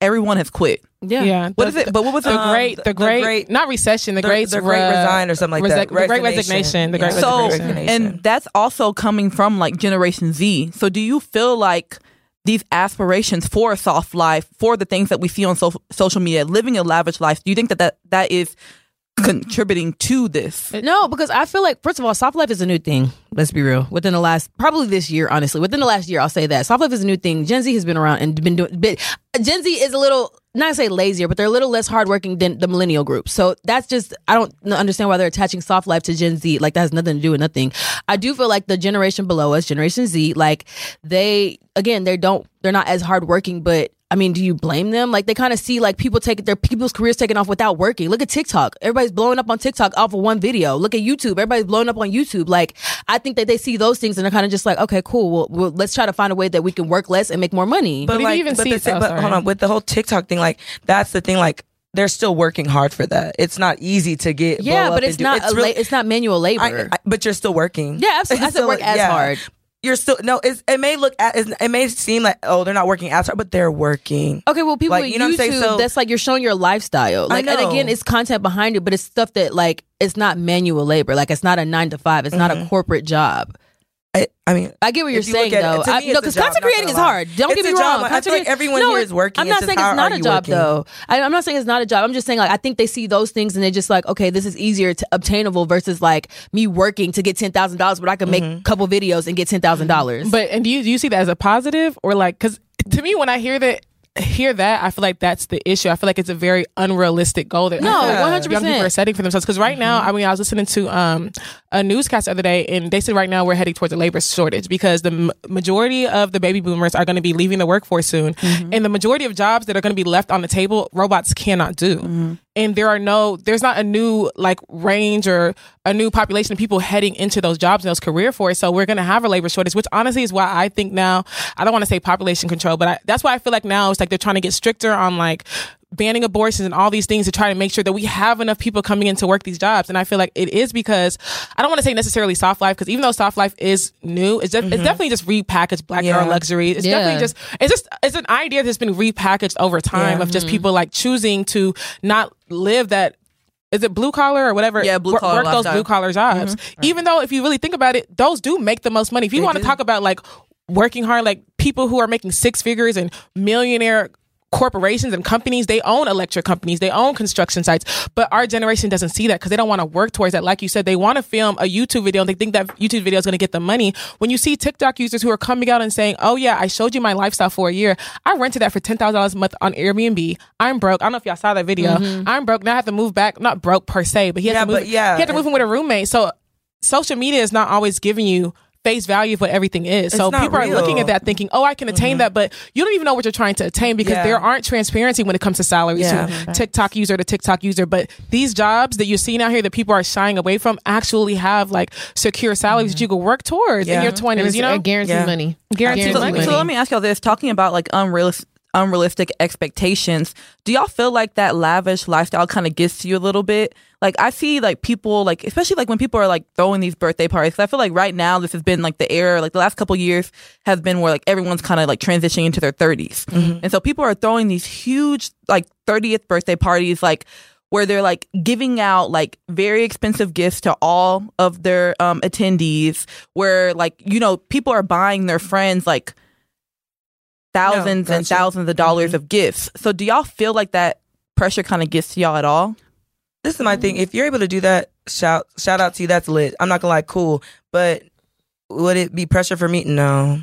everyone has quit. Yeah. Yeah. What the- is it? But what was The it? Um, great, the- the the great, great- not recession, the, the- great, the great re- resign or something like that. The great Resignation. resignation. The great Yeah. so resignation. Resignation. and that's also coming from like generation z so do you feel like these aspirations for a soft life for the things that we see on so- social media living a lavish life do you think that that, that is contributing to this uh, No, because I feel like first of all, soft life is a new thing. Let's be real. Within the last probably this year, honestly, within the last year, I'll say that soft life is a new thing. Gen Z has been around and been doing. Bit, Gen Z is a little not to say lazier, but they're a little less hardworking than the millennial group. So that's just I don't understand why they're attaching soft life to Gen Z. Like that has nothing to do with nothing. I do feel like the generation below us, Generation Z, like they again they don't they're not as hardworking, but I mean, do you blame them? Like they kind of see like people take their people's careers taken off without working. Look at TikTok. Everybody's blowing up on TikTok off of one video. Look at YouTube. Everybody's blowing up on YouTube. Like I think that they see those things and they're kind of just like, okay, cool. Well, well, let's try to find a way that we can work less and make more money. But if you even but see- the oh, but hold on, with the whole TikTok thing, like that's the thing, like they're still working hard for that. It's not easy to get. yeah, blow but up it's and do- not a really- la- it's not manual labor. I, I, but you're still working. Yeah, absolutely. I said So, work as hard. You're still no. It's, it may look at it may seem like oh they're not working as hard, but they're working. Okay, well, people Like, you know what I'm saying? YouTube, So- that's like you're showing your lifestyle. Like, and again, it's content behind it, but it's stuff that like it's not manual labor. Like, it's not a nine to five. It's not a mm-hmm. corporate job. I, I mean, I get what you're you saying, at it, though. I, no, because content creating is hard. Don't It's get me a wrong. job. I Content feel like creating- everyone no, here it- is working. I'm not just saying it's not a job, working? though. I, I'm not saying it's not a job. I'm just saying like I think they see those things and they're just like, okay, this is easier to obtainable versus like me working to get ten thousand dollars, but I can make a couple videos and get ten thousand dollars. But and do you do you see that as a positive or like because to me when I hear that hear that I feel like that's the issue. I feel like it's a very unrealistic goal that No, like 100%. young people are setting for themselves. Because right now, Mm-hmm. I mean, I was listening to um a newscast the other day, and they said right now we're heading towards a labor shortage because the m- majority of the baby boomers are going to be leaving the workforce soon, Mm-hmm. and the majority of jobs that are going to be left on the table, robots cannot do. Mm-hmm. And there are no, there's not a new like range or a new population of people heading into those jobs and those career force. So we're going to have a labor shortage, which honestly is why I think now, I don't want to say population control, but I, that's why I feel like now it's like they're trying to get stricter on like banning abortions and all these things to try to make sure that we have enough people coming in to work these jobs. And I feel like it is because I don't want to say necessarily soft life because even though soft life is new, it's, just, it's mm-hmm. definitely just repackaged black girl luxury. It's Yeah. definitely just it's just it's an idea that's been repackaged over time Yeah. of just mm-hmm. people like choosing to not live that is it blue collar or whatever? Yeah, blue collar Work those blue collar jobs. Mm-hmm. Even though if you really think about it, those do make the most money. If you want to talk about like working hard, like people who are making six figures and millionaire corporations and companies they own electric companies they own construction sites. But our generation doesn't see that because they don't want to work towards that. Like you said they want to film a youtube video and they think that youtube video is going to get them money. When you see tiktok users who are coming out and saying oh yeah i showed you my lifestyle for a year. I rented that for $10000 a month on airbnb. I'm broke. I don't know if y'all saw that video. Mm-hmm. I'm broke. Now i have to move back. Not broke per se but he had Yeah, to move but yeah. he had to move in with a roommate. So social media is not always giving you face value of what everything is. so not people are looking. Mm-hmm. at that thinking, oh, I can attain that, but you don't even know what you're trying to attain because Yeah. there aren't transparency when it comes to salaries Yeah. to TikTok user to TikTok user. But these jobs that you're seeing out here that people are shying away from actually have like secure salaries that you can work towards in your 20s, you know? a guaranteed Yeah. money. Guaranteed So, money. so let me ask y'all this: talking about like unrealistic, unrealistic expectations. Do y'all feel like that lavish lifestyle kind of gets to you a little bit? Like I see like people like especially like when people are like throwing these birthday parties. I feel like right now this has been like the era like the last couple years has been where like everyone's kind of like transitioning into their 30s, and so people are throwing these huge like 30th birthday parties like where they're like giving out like very expensive gifts to all of their um attendees where like you know people are buying their friends like thousands and gotcha. thousands of dollars mm-hmm. of gifts so do y'all feel like that pressure kind of gets to y'all at all This is my thing. If you're able to do that, shout shout out to you. That's lit. I'm not gonna lie, cool. But would it be pressure for me? No.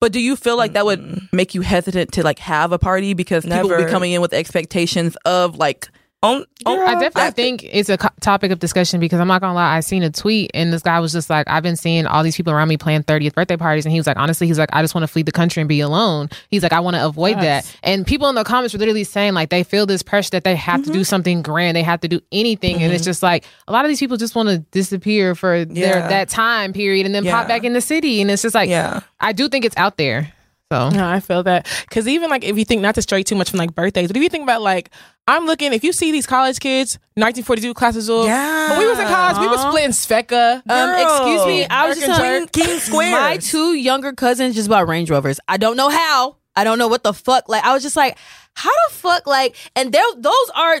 but do you feel like that would make you hesitant to like have a party because people will be coming in with expectations of like Oh, oh, on, on, I definitely think it's a co- topic of discussion because I'm not gonna lie. I seen a tweet and this guy was just like, I've been seeing all these people around me playing 30th birthday parties, and he was like, honestly, he's like, I just want to flee the country and be alone. He's like, I want to avoid that. And people in the comments were literally saying like they feel this pressure that they have to do something grand, they have to do anything, and it's just like a lot of these people just want to disappear for their that time period and then pop back in the city, and it's just like, Yeah. I do think it's out there. So No, I feel that because even like if you think not to stray too much from like birthdays, but if you think about like I'm looking, if you see these college kids, 1942 classes of Yeah. when we was in college, we was splitting Svedka. Um, excuse me, I was just telling King Square. my two younger cousins just bought Range Rovers. I don't know how, I don't know what the fuck. Like I was just like, how the fuck? Like, and those are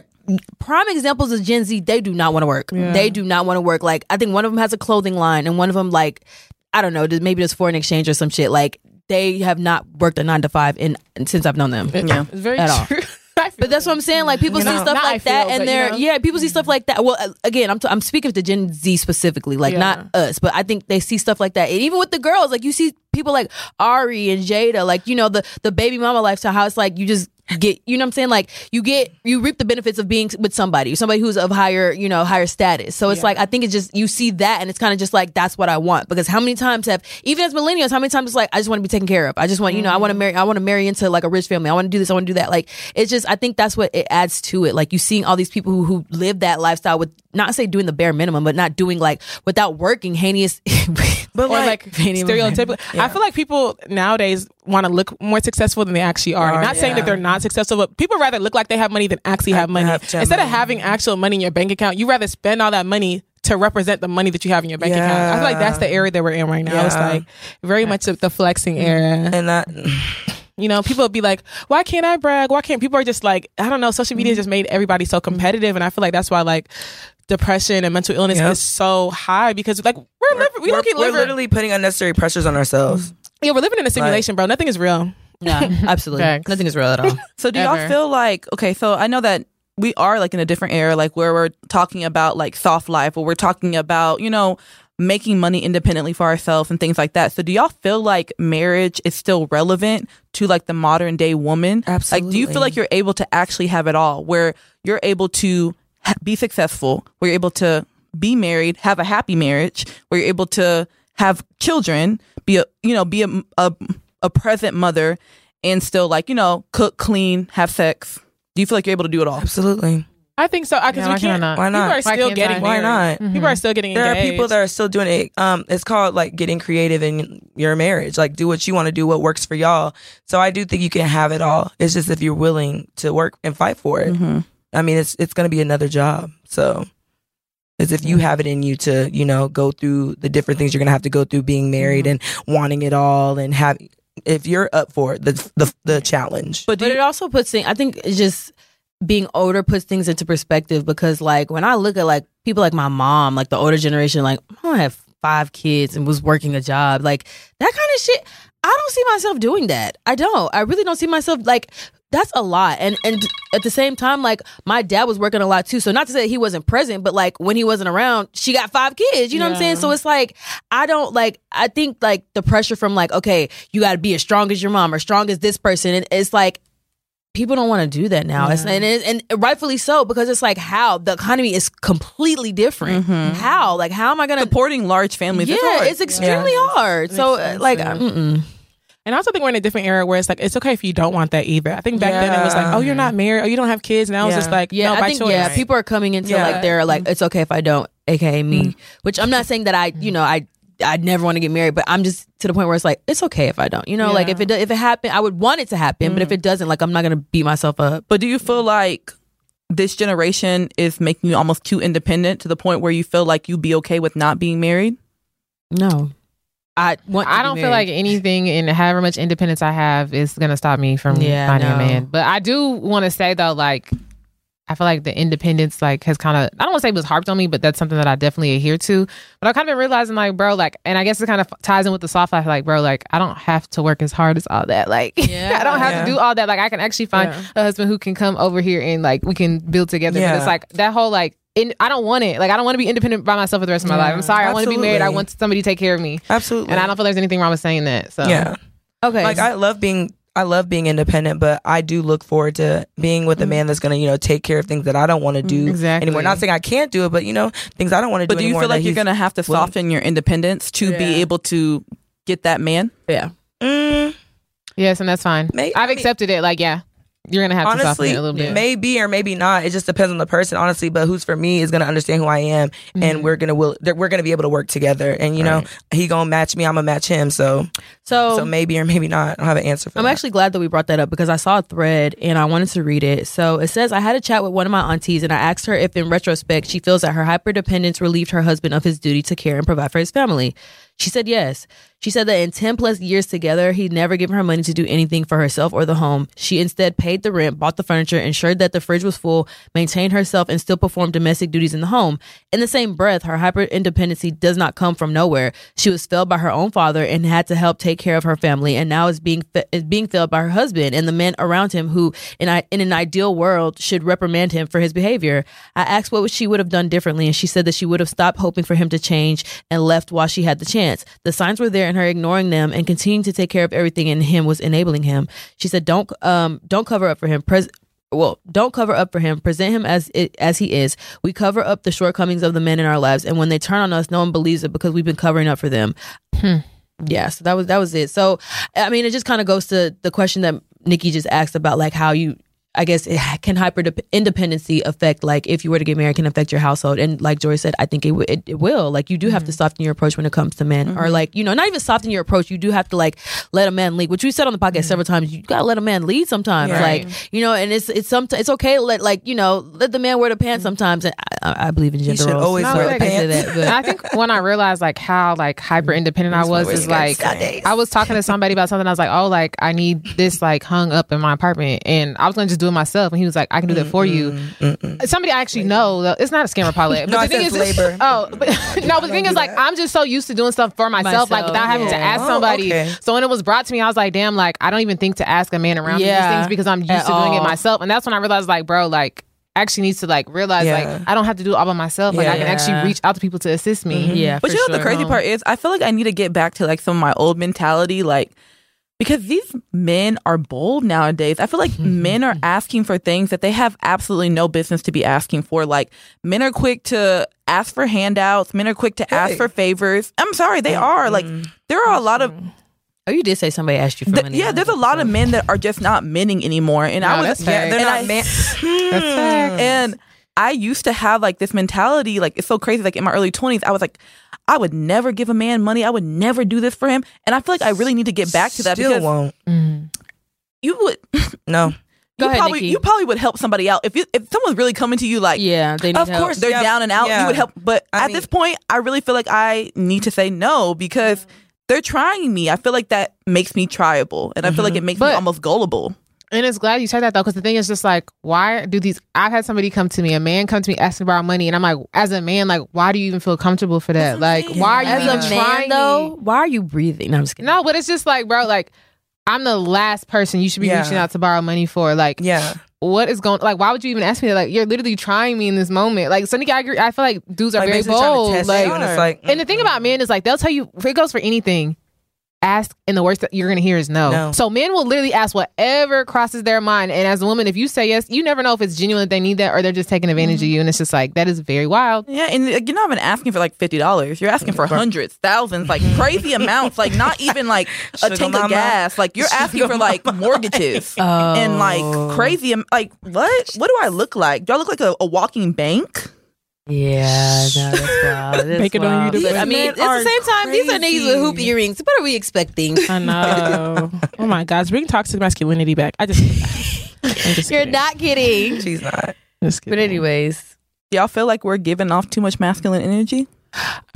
prime examples of Gen Z. They do not want to work. They do not want to work. Like I think one of them has a clothing line, and one of them like I don't know, maybe there's foreign exchange or some shit. Like they have not worked a nine to five in since I've known them. Yeah, it's very At true. <laughs> I feel But that's what I'm saying. Like people You see know, stuff not I like that, and they're you know. yeah, people see stuff mm-hmm. like that. Well, again, I'm t- I'm speaking to Gen Z specifically, like Yeah. not us, but I think they see stuff like that, and even with the girls, like you see people like Ari and Jayda, like you know the the baby mama lifestyle, how it's like you just get, you know what I'm saying? Like you get you reap the benefits of being with somebody, somebody who's of higher, you know, higher status. So it's like I think it's just you see that, and it's kind of just like that's what I want because how many times have even as millennials, how many times it's like I just want to be taken care of. I just want you know I want to mm-hmm. marry I want to marry into like a rich family. I want to do this. I want to do that. Like it's just I think that's what it adds to it. Like you seeing all these people who who live that lifestyle with not say doing the bare minimum, but not doing like without working heinous. <laughs> or like, them. stereotypical. I feel like people nowadays want to look more successful than they actually are. Are, not saying that they're not successful, but people rather look like they have money than actually have money. have Instead of having actual money in your bank account, you rather spend all that money to represent the money that you have in your bank account. I feel like that's the era that we're in right now. It's like very much the flexing mm. era. and that <sighs> You know, people be like, why can't I brag? Why can't people are just like, I don't know, social media mm. just made everybody so competitive. And I feel like that's why like depression and mental illness Yep. is so high because like we're, living, we we're, don't keep we're literally putting unnecessary pressures on ourselves. yeah, we're living in a simulation, bro. Nothing is real. no, <laughs> absolutely, Facts. nothing is real at all. <laughs> So do Ever. y'all feel like okay? So I know that we are like in a different era, like where we're talking about like soft life, where we're talking about you know making money independently for ourselves and things like that. So do y'all feel like marriage is still relevant to like the modern day woman? Absolutely. Like, do you feel like you're able to actually have it all, where you're able to ha- be successful, where you're able to be married, have a happy marriage, where you're able to have children, be a you know be a a, a present mother, and still like you know cook, clean, have sex. Do you feel like you're able to do it all? Absolutely. I think so. Because Yeah, we why can I can't. not? Why not? People are Why still getting I? Why married. not? People are still getting There engaged. are people that are still doing it. Um, it's called like getting creative in your marriage. Like do what you want to do, what works for y'all. So I do think you can have it all. It's just if you're willing to work and fight for it. I mean, it's it's going to be another job. So it's if you have it in you to, you know, go through the different things you're going to have to go through being married and wanting it all and have. If you're up for it, the the the challenge. But but you, it also puts things. I think it's just being older puts things into perspective because, like, when I look at like people like my mom, like the older generation, like my mom had five kids and was working a job, like that kind of shit. I don't see myself doing that. I don't. I really don't see myself like. That's a lot, and and at the same time, like my dad was working a lot too. So not to say he wasn't present, but like when he wasn't around, she got five kids. You know what I'm saying? So it's like I don't like. I think like the pressure from like, okay, you got to be as strong as your mom or strong as this person, and it's like people don't want to do that now. It's, and, it, and rightfully so because it's like how the economy is completely different. How like how am I gonna? supporting large families? yeah, it's extremely hard. So uh, like. And I also think we're in a different era where it's like it's okay if you don't want that either. I think back then it was like, oh, you're not married, oh, you don't have kids. Now it's Yeah. just like, yeah, no, I by think choice. yeah, people are coming into Yeah. like they're like it's okay if I don't, aka me. Mm-hmm. Which I'm not saying that I, you know, I. I never want to get married, but I'm just to the point where it's like it's okay if I don't. You know, like if it if it happen, I would want it to happen, but if mm-hmm. it doesn't, like I'm not gonna beat myself up. But do you feel like this generation is making you almost too independent to the point where you feel like you'd be okay with not being married? No, I want. I don't feel like anything in however much independence I have is gonna stop me from Yeah, finding no. a man. But I do want to say though, like I feel like the independence like has kind of I don't want to say it was harped on me, but that's something that I definitely adhere to. But I've kind of been realizing like, bro, like, and I guess it kind of ties in with the soft life, like, bro, like I don't have to work as hard as all that. Like, Yeah. <laughs> I don't have Yeah. to do all that. Like, I can actually find a husband who can come over here and like we can build together. But it's like that whole like. In, I don't want it. Like I don't want to be independent by myself for the rest of my life. I'm sorry. I want to be married. I want somebody to take care of me. Absolutely. And I don't feel there's anything wrong with saying that. So Yeah. okay. Like I love being I love being independent, but I do look forward to being with a man that's gonna, you know, take care of things that I don't want to do Exactly. anymore. Not saying I can't do it, but you know, things I don't want to do But do you feel like you're gonna have to willing- soften your independence to be able to get that man? yeah. Mm, yes, and that's fine. May- I've accepted it. Like yeah, you're gonna have to soften honestly, it a little bit. maybe or maybe not. It just depends on the person, honestly. But who's for me is gonna understand who I am, Mm-hmm. and we're gonna will we're gonna be able to work together. And you know, he gonna match me, I'm gonna match him. So So maybe or maybe not. I don't have an answer for that. I'm that. actually glad that we brought that up because I saw a thread and I wanted to read it. So it says I had a chat with one of my aunties and I asked her if in retrospect she feels that her hyperdependence relieved her husband of his duty to care and provide for his family. She said yes. She said that in 10 plus years together, he'd never given her money to do anything for herself or the home. She instead paid the rent, bought the furniture, ensured that the fridge was full, maintained herself, and still performed domestic duties in the home. In the same breath, her hyper independency does not come from nowhere. She was failed by her own father and had to help take care of her family, and now is being is being failed by her husband and the men around him who, in, I, in an ideal world, should reprimand him for his behavior. I asked what she would have done differently, and she said that she would have stopped hoping for him to change and left while she had the chance. The signs were there, and her ignoring them and continuing to take care of everything in him was enabling him. She said, "Don't um don't cover up for him." Pres- well, don't cover up for him. Present him as as he is. We cover up the shortcomings of the men in our lives, and when they turn on us, no one believes it because we've been covering up for them. Yeah, so that was that was it. So, I mean, it just kind of goes to the question that Nikki just asked about, like how you. I guess it can hyper independency affect like if you were to get married can affect your household? And like Joy said I think it, w- it, it will. Like you do have to mm-hmm. soften your approach when it comes to men. Or mm-hmm. like you know not even soften your approach. You do have to like let a man lead which we said on the podcast several mm-hmm. times you gotta let a man lead sometimes. Yeah. like you know and it's it's some it's okay to let like you know let the man wear the pants sometimes. And I, I I believe in gender should roles. always so wear I pants. that, but- I think when I realized like how like hyper independent I was is like I was talking to somebody about something. I was like, oh, like I need this like hung up in my apartment, and I was gonna just do it myself. And he was like, I can do that for you. Somebody I actually know. though. It's not a scammer pilot. But No, the I thing is, labor. <laughs> oh, but, <laughs> no, but the thing is, like I'm just so used to doing stuff for myself, like Myself, without having to yeah. ask Oh, somebody. okay. So when it was brought to me, I was like, damn, like I don't even think to ask a man around me Yeah, these things because I'm used at to doing it myself. And that's when I realized, like, bro, like. Actually needs to like realize Yeah. like I don't have to do it all by myself. Like I can actually reach out to people to assist me. Mm-hmm. yeah But you know what the crazy part is? I feel like I need to get back to like some of my old mentality, like because these men are bold nowadays. I feel like <laughs> men are asking for things that they have absolutely no business to be asking for. Like men are quick to ask for handouts. Men are quick to ask for favors. I'm sorry, they mm-hmm. are. Like there are a lot of oh you did say somebody asked you for th- money yeah. There's a lot of men that are just not menning anymore, and I was that's Yeah, they're and not I- man. <laughs> And I used to have like this mentality, like it's so crazy. Like in my early twenties, I was like, I would never give a man money. I would never do this for him. And I feel like I really need to get back to that Still because won't. you would, <laughs> No. Go you ahead, probably, Nikki. you probably would help somebody out if you, if someone's really coming to you like, yeah they need Of help. course. they're Yeah, down and out, you would help. But I at mean- this point, I really feel like I need to say no because they're trying me. I feel like that makes me tryable, and I feel like mm-hmm. it makes me But- almost gullible. And it's glad you said that though, because the thing is just like, why do these? I've had somebody come to me, a man come to me asking about money, and I'm like, as a man, like, why do you even feel comfortable for that? Like, why are you As even a trying? man, though, why are you breathing? No, I'm just kidding. No, but it's just like, bro, like, I'm the last person you should be Yeah. reaching out to borrow money for. Like, Yeah. what is going? Like, why would you even ask me that? Like, you're literally trying me in this moment. Like, so Nikki, I agree. I feel like dudes are Like very basically trying to bold. Like, and it's like, and the thing about men is like they'll tell you if it goes for anything. Ask and the worst that you're gonna hear is no. No. So men will literally ask whatever crosses their mind. And as a woman, if you say yes, you never know if it's genuine that they need that or they're just taking advantage of mm-hmm. you. And it's just like that is very wild. Yeah, and like, you're not even asking for like fifty dollars. You're asking for hundreds, thousands, like crazy <laughs> amounts. Like not even like a Sugar tank of gas. Like you're <laughs> asking for like mortgages and like oh. crazy. am- Like what? What do I look like? Do I look like a, a walking bank? Yeah, <laughs> no, that's wild. That's Make it on wild. you I mean, at the same time, these are niggas with hoop earrings. What are we expecting? I know. <laughs> oh my gosh, bring toxic masculinity back. I just, <laughs> I'm just You're kidding. not kidding. she's not. Just But anyways, y'all feel like we're giving off too much masculine energy?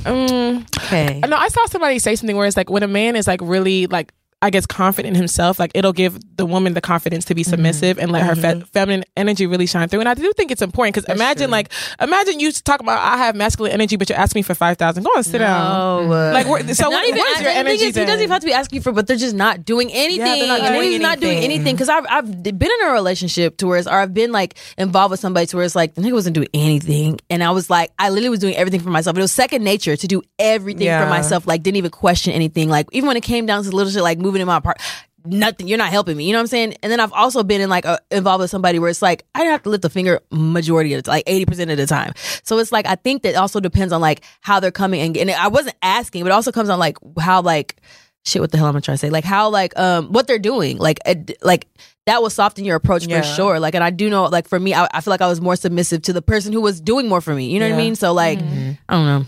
Um, okay. no, I saw somebody say something where it's like when a man is like really like I guess confident in himself, like it'll give the woman the confidence to be submissive and let her fe- feminine energy really shine through. And I do think it's important because imagine like imagine you talk about I have masculine energy, but you're asking me for five thousand. Go and sit down. No, uh, Like so what, even what is your energy? is, he doesn't even have to be asking you for, but they're just not doing anything. they're not doing he's not doing anything. anything because I've I've been in a relationship to where it's, or I've been like involved with somebody to where it's like the nigga wasn't doing anything, and I was like I literally was doing everything for myself. It was second nature to do everything for myself. Like didn't even question anything. Like even when it came down to little shit like moving in my apartment. Nothing. You're not helping me. You know what I'm saying? And then I've also been in like a, involved with somebody where it's like I have to lift a finger majority of the like 80 percent of the time. So it's like I think that also depends on like how they're coming and, and I wasn't asking, but it also comes on like how like shit. What the hell am I trying to say? Like how like um what they're doing. Like it, like that will soften your approach Yeah. for sure. Like and I do know like for me, I, I feel like I was more submissive to the person who was doing more for me. You know what I mean? So like I don't know.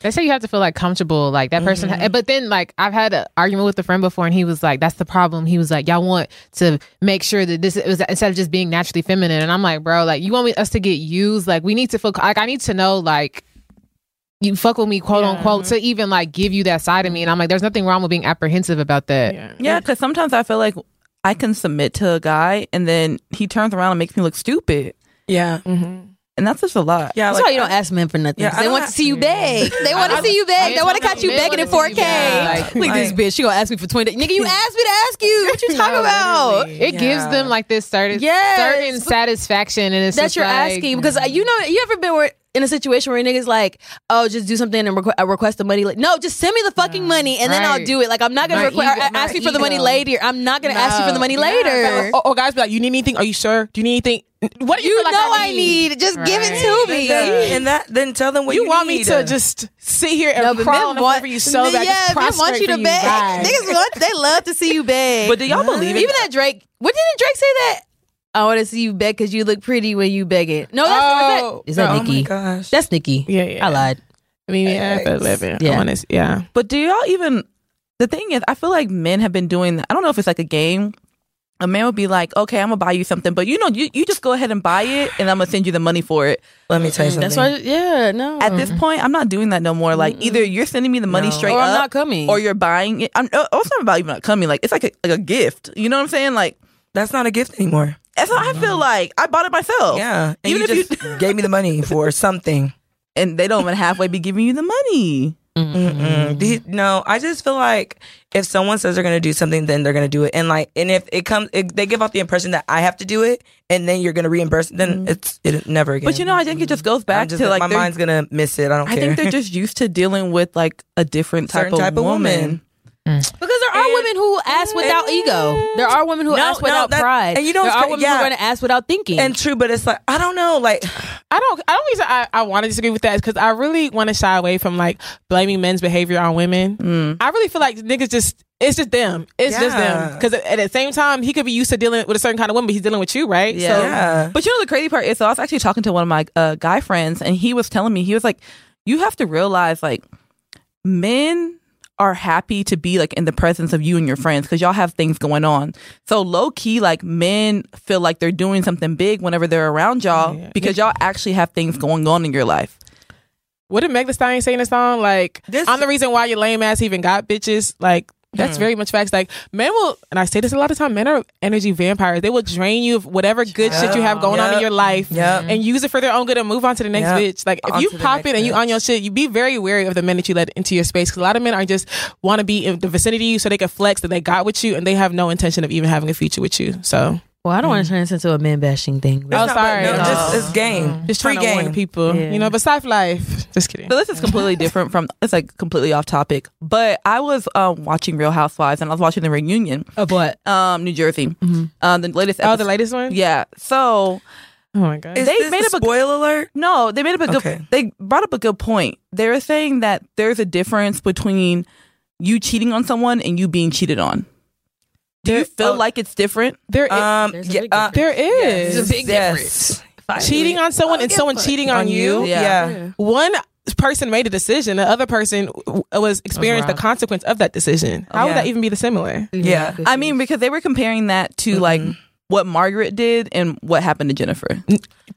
They say you have to feel like comfortable, like that person. Mm-hmm. Ha- but then, like I've had an argument with a friend before, and he was like, "That's the problem." He was like, "Y'all want to make sure that this is instead of just being naturally feminine." And I'm like, "Bro, like you want me us to get used? Like we need to feel like I need to know like." You fuck with me, quote unquote, to even like give you that side of me, and I'm like, there's nothing wrong with being apprehensive about that. Yeah. Yeah, because sometimes I feel like I can submit to a guy and then he turns around and makes me look stupid. Yeah. And that's just a lot. Yeah. That's like, why you don't ask men for nothing. Yeah, 'cause I they want to see you beg. They want to see you beg. They want to catch you begging in 4K. you beg. Look at this Like- bitch. She gonna ask me for twenty. Nigga, you <laughs> asked me to ask you. What you <laughs> talking about? It gives them like this certain, Yes. certain satisfaction, and it's That's just you're like, asking because uh, you know you ever been where, in a situation where a nigga's like, oh, just do something and requ- uh, request the money. Like, no, just send me the fucking money and then I'll do it. Like, I'm not gonna My request ego- or ask you for the money later. I'm not gonna ask you for the money No. later. Or, or guys be like, you need anything? Are you sure? Do you need anything? What do you, you feel like know I need. Just give it to me. Then, and that then tell them what you, You want me to just sit here and No, but crawl on men the want for you so that yeah, just men want you to beg. Niggas want they love to see you beg. But do y'all believe it? Even that Drake, what didn't Drake say that? I want to see you beg because you look pretty when you beg it. No, that's Oh. is that, is that oh Nikki? my gosh. That's Nikki. Yeah, yeah. I lied. I mean, yeah, for a living. Yeah. Yeah. Honest, yeah. But do y'all even? The thing is, I feel like men have been doing. I don't know if it's like a game. A man would be like, "Okay, I'm gonna buy you something, but you know, you, you just go ahead and buy it, and I'm gonna send you the money for it." Let me tell you something. That's why. Yeah, no. At this point, I'm not doing that no more. Like either you're sending me the money No. straight or up, I'm not coming. or you're buying it. I'm, oh, oh, it's not about even not coming. Like it's like a, like a gift. You know what I'm saying? Like That's not a gift anymore. That's how I feel. Mm-hmm. Like I bought it myself. Yeah. And Even you if just you gave me the money <laughs> for something. and they don't even halfway be giving you the money. Mm-mm. Do you- no, I just feel like if someone says they're gonna do something, then they're gonna do it. And like, and if it comes, if they give off the impression that I have to do it, and then you're gonna reimburse, then mm-hmm. it's it never again. But you know, I think it just goes back just, to like my mind's gonna miss it. I don't know. I care. think they're just <laughs> used to dealing with like a different type, Certain of, type of woman. Woman. because there are women who ask without ego. There are women who No, ask no, without that- pride. and you know there what's are women yeah. who are going to ask without thinking. and true, but it's like I don't know, like <sighs> I don't. I don't reason I, I want to disagree with that because I really want to shy away from like blaming men's behavior on women. I really feel like niggas just. It's just them. It's just them. Because at, at the same time, he could be used to dealing with a certain kind of woman, but he's dealing with you, right? Yeah. So yeah. But you know the crazy part is, so I was actually talking to one of my uh, guy friends, and he was telling me he was like, "You have to realize like men." Are happy to be like in the presence of you and your friends because y'all have things going on. So low key, like men feel like they're doing something big whenever they're around y'all Yeah. because y'all actually have things going on in your life. what did Meg Thee Stallion say in the song? Like, This- I'm the reason why your lame ass even got bitches. Like, that's very much facts. Like, men will, and I say this a lot of time, men are energy vampires. They will drain you of whatever good shit you have going on in your life Yep. and use it for their own good and move on to the next Yep. bitch. Like, if On you pop it and you on your shit, you be very wary of the men that you let into your space. Cause a lot of men are just want to be in the vicinity of you so they can flex that they got with you and they have no intention of even having a future with you. So, well, I don't want to turn this into a man bashing thing. Oh, not- sorry. No, No. just it's game. just Free trying to warn game. people, Yeah. you know, but Safe Life. Just kidding. So this is completely <laughs> different from it's like completely off topic. But I was um, watching Real Housewives and I was watching the reunion, Of what? um, New Jersey, um, the latest. Oh, the latest one? Yeah. So Oh my God. Is They this made a up a- spoiler alert? no, they made up a good. They brought up a good point. They were saying that there's a difference between you cheating on someone and you being cheated on. Do you feel oh. like it's different? there, Um, yeah, uh, there is. There's a big yes. cheating on someone and someone cheating on, on you. you. Yeah. Yeah. One person made a decision, the other person was experienced the consequence of that decision. How would that even be the similar? Yeah. I mean, because they were comparing that to like what Margaret did and what happened to Jennifer.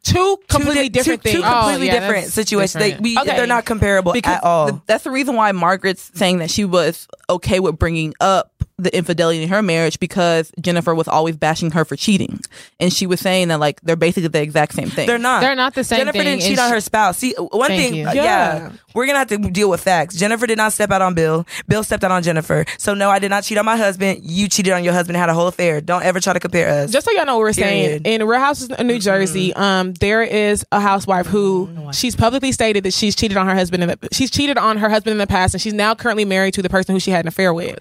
Two completely di- different two, things. Two completely Oh, yeah, different situations. They, we, okay. They're not comparable because at all. th- that's the reason why Margaret's saying that she was okay with bringing up the infidelity in her marriage because Jennifer was always bashing her for cheating, and she was saying that like they're basically the exact same thing. they're not. They're not the same Jennifer thing, didn't cheat and on she- her spouse. See, one Thank thing, you. uh, Yeah. yeah. we're gonna have to deal with facts. Jennifer did not step out on Bill. Bill stepped out on Jennifer. So no, I did not cheat on my husband. You cheated on your husband. and Had a whole affair. Don't ever try to compare us. Just so y'all know what we're saying, Period. in Real Houses of New Jersey, um, there is a housewife who she's publicly stated that she's cheated on her husband. In the, she's cheated on her husband in the past, and she's now currently married to the person who she had an affair with.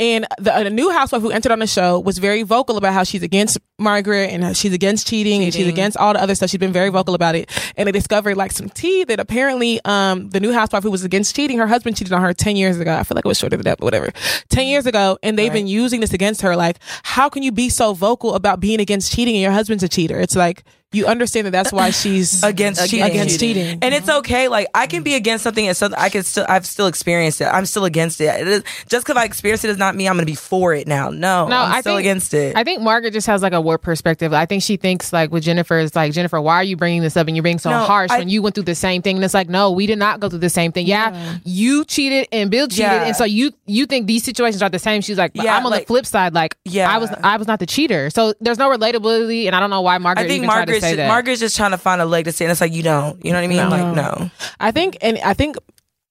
And the, a new housewife who entered on the show was very vocal about how she's against Margaret and how she's against cheating, and she's against all the other stuff. She's been very vocal about it, and they discovered like some tea that apparently um, the new housewife who was against cheating, her husband cheated on her ten years ago. I feel like it was shorter than that, but whatever. Ten years ago, and they've been using this against her. Like, how can you be so vocal about being against cheating and your husband's a cheater? It's like you understand that that's why she's <laughs> against cheating. against cheating. And it's okay. Like I can be against something and something I can still I've still experienced it. I'm still against it. it is, just because I experienced it does not mean I'm gonna be for it now. No, No, I'm I still think- against it. I think Margaret just has like a warped perspective. I think she thinks like with Jennifer is like Jennifer, why are you bringing this up and you're being so No, harsh I- when you went through the same thing? And it's like, no, we did not go through the same thing. Yeah, you cheated and Bill cheated, Yeah. and so you you think these situations are the same. She's like, Yeah, I'm on the flip side. Like, Yeah. I was I was not the cheater. So there's no relatability, and I don't know why Margaret I think even tried to Margaret's say just, that. Margaret's just trying to find a leg to stand. It's like you don't. You know what I mean? No. Like no. I think, and I think.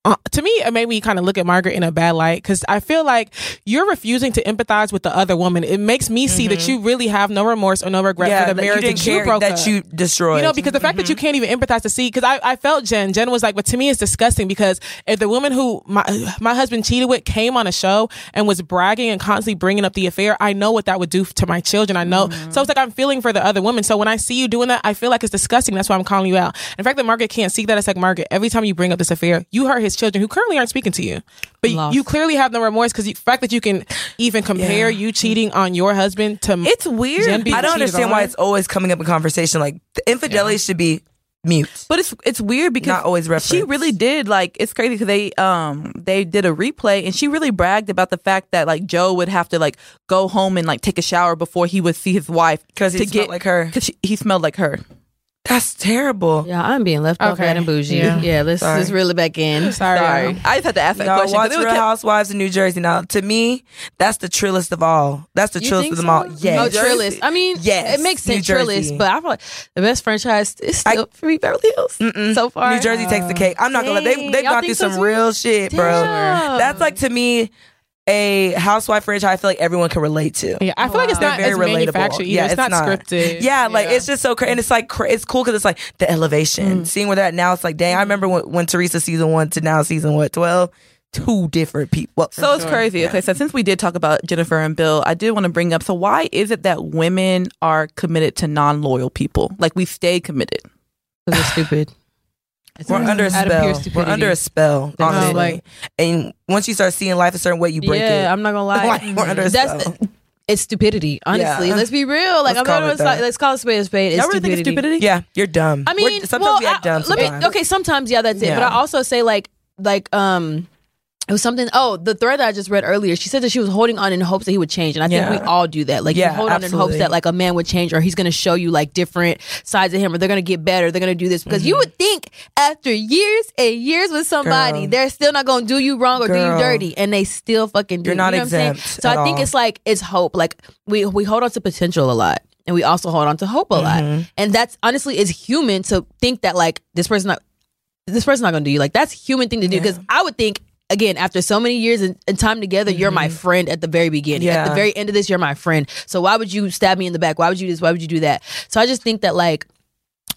Uh, to me, it made me kind of look at Margaret in a bad light because I feel like you're refusing to empathize with the other woman. It makes me see that mm-hmm. you really have no remorse or no regret Yeah, for the you marriage didn't that you broke that up. you destroyed. You know, because the fact that you mm-hmm. can't even empathize to see, because I, I felt Jen. Jen was like, but to me, it's disgusting because if the woman who my my husband cheated with came on a show and was bragging and constantly bringing up the affair, I know what that would do to my children. I know. Mm-hmm. So it's like I'm feeling for the other woman. So when I see you doing that, I feel like it's disgusting. That's why I'm calling you out. In fact, that Margaret can't see that. It's like Margaret. Every time you bring up this affair, you hurt his children who currently aren't speaking to you, but Lost. you clearly have no remorse because the fact that you can even compare you cheating on your husband to It's weird. Jen being I don't cheated understand why it's always coming up in conversation. Like the infidelity should be mute. But it's it's weird because Not always she really did like it's crazy because they um they did a replay and she really bragged about the fact that like Joe would have to like go home and like take a shower before he would see his wife 'Cause he to smelled get like her. because he smelled like her. That's terrible. Yeah, I'm being left off Okay. bad and bougie. Yeah. Yeah, let's Sorry. let's reel it back in. <laughs> Sorry. Sorry, I just had to ask that Y'all question. 'cause watch was Real kept- Housewives of New Jersey. Now, to me, that's the trillest of all. That's the You trillest of them so? all. Yes. Oh, Trillis. I mean, Yes, it makes New sense, Jersey. But I feel like the best franchise is I- still for me Beverly Hills so far. New Jersey takes the cake. I'm not gonna. They they've gone through so some too? real shit, bro. That's like to me a housewife franchise. I feel like everyone can relate to. Yeah, I feel like it's They're not very as relatable. manufactured. Yeah, it's, not, scripted. Yeah, like it's just so crazy, and it's like cra- it's cool because it's like the elevation. Mm. Seeing where they're now, it's like dang. I mm. remember when, when Teresa season one to now season what twelve, two different people. Well, So it's crazy. Okay, so since we did talk about Jennifer and Bill, I did want to bring up. So why is it that women are committed to non-loyal people? Like we stay committed. Because they're stupid. It's we're under a out of pure spell. We're under a spell, honestly. like- and once you start seeing life a certain way, you break yeah, it. I'm not gonna <laughs> lie. Like, we're under a That's spell. it's stupidity. Honestly, Yeah. let's be real. Like Let's I'm call not it gonna that. say- let's call it spade a spade. It's Y'all really stupidity. think it's stupidity? Yeah, you're dumb. I We're- mean, sometimes well, we act dumb. I- let me okay. Sometimes, yeah, that's it. But I also say like like um. It was something. Oh, the thread that I just read earlier. She said that she was holding on in hopes that he would change, and I think Yeah. we all do that. Like Yeah, you hold on in hopes that like a man would change, or he's going to show you like different sides of him, or they're going to get better. They're going to do this because you Mm-hmm. would think after years and years with somebody, Girl. they're still not going to do you wrong or do you dirty, and they still fucking do. You're not you know what I'm saying? exempt So I think all. it's like it's hope. Like we we hold on to potential a lot. And we also hold on to hope a lot. Mm-hmm. And that's honestly is human to think that like this person not this person's not gonna do you. Like that's human thing to do. Because I would think again, after so many years and, and time together, you're my friend at the very beginning. At Mm-hmm. The very end of this, you're my friend. So why would you stab me in the back? Why would you do this? Why would you do that? So I just think that like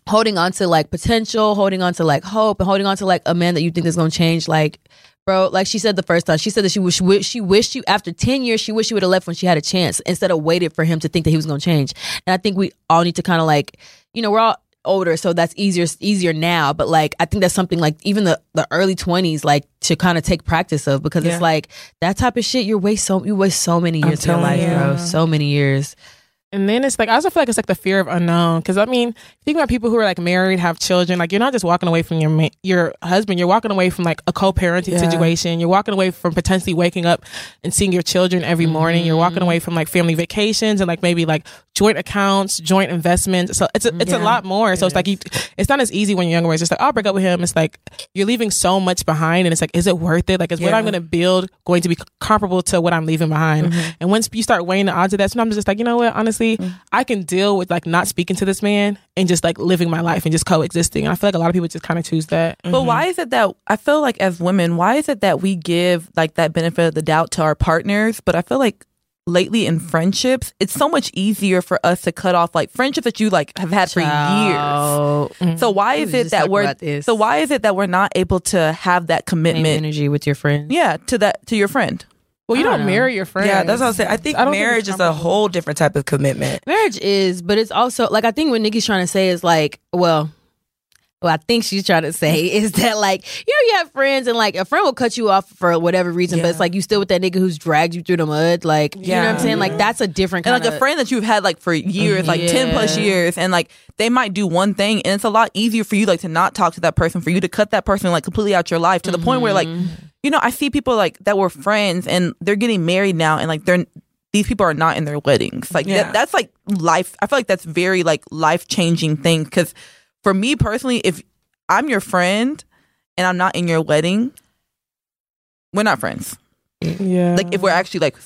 holding on to like potential, holding on to like hope, and holding on to like a man that you think is gonna change, like bro, like she said the first time, she said that she wish she wished you after ten years, she wished she would have left when she had a chance instead of waited for him to think that he was gonna change. And I think we all need to kind of like, you know, we're all older, so that's easier easier now. But like, I think that's something like even the the early twenties, like to kind of take practice of because Yeah. it's like that type of shit. You waste so you waste so many years of your life, you. bro. So many years. And then it's like I also feel like it's like the fear of unknown because I mean, think about people who are like married, have children. Like you're not just walking away from your ma- your husband. You're walking away from like a co-parenting Yeah. situation. You're walking away from potentially waking up and seeing your children every morning. You're walking mm-hmm. away from like family vacations and like maybe like joint accounts, joint investments. So it's a, it's a lot more. So it's like you, it's not as easy when you're younger. Where it's just like oh, I'll break up with him. It's like you're leaving so much behind, and it's like, is it worth it? Like, is what I'm going to build going to be comparable to what I'm leaving behind? Mm-hmm. And once you start weighing the odds of that, sometimes I'm just like, you know what? Honestly, Mm. I can deal with like not speaking to this man and just like living my life and just coexisting. And I feel like a lot of people just kind of choose that. But why is it that I feel like as women, why is it that we give like that benefit of the doubt to our partners? But I feel like lately in friendships, it's so much easier for us to cut off like friendships that you like have had for years. Child. So why mm-hmm. is it that we're so why is it that we're not able to have that Same commitment? energy with your friend? Yeah, to that to your friend. Well, you I don't, don't marry your friends. Yeah, that's what I'm saying. I think I don't think marriage is a whole different type of commitment. Marriage is, but it's also like I think what Nikki's trying to say is like, well, what I think she's trying to say is that like you know you have friends and like a friend will cut you off for whatever reason, but it's like you still with that nigga who's dragged you through the mud. Like you know what I'm Yeah. saying? Like that's a different and kind like a friend that you've had like for years, like ten plus years, and like they might do one thing, and it's a lot easier for you like to not talk to that person, for you to cut that person like completely out your life to the point where like, mm-hmm. you know, I see people like that were friends and they're getting married now, and like they're these people are not in their weddings. Like Yeah. that, that's like life. I feel like that's very like life changing thing because for me personally, if I'm your friend and I'm not in your wedding, we're not friends Yeah. like if we're actually like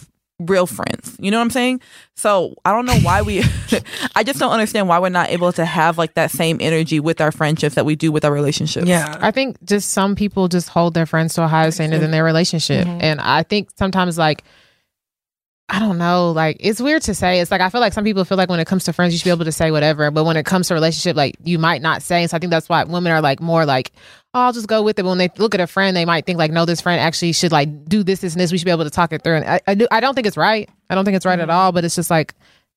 real friends you know what i'm saying so i don't know why we <laughs> i just don't understand why we're not able to have like that same energy with our friendships that we do with our relationships Yeah. I think just some people just hold their friends to a higher standard than their relationship. Mm-hmm. And I think sometimes like I don't know, like it's weird to say. It's like I feel like some people feel like when it comes to friends you should be able to say whatever, but when it comes to relationship like you might not say. So I think that's why women are like more like oh, I'll just go with it. But when they look at a friend, they might think like, no, this friend actually should like do this, this, and this. We should be able to talk it through. And I, I do. I don't think it's right. I don't think it's right at mm-hmm. all. But it's just like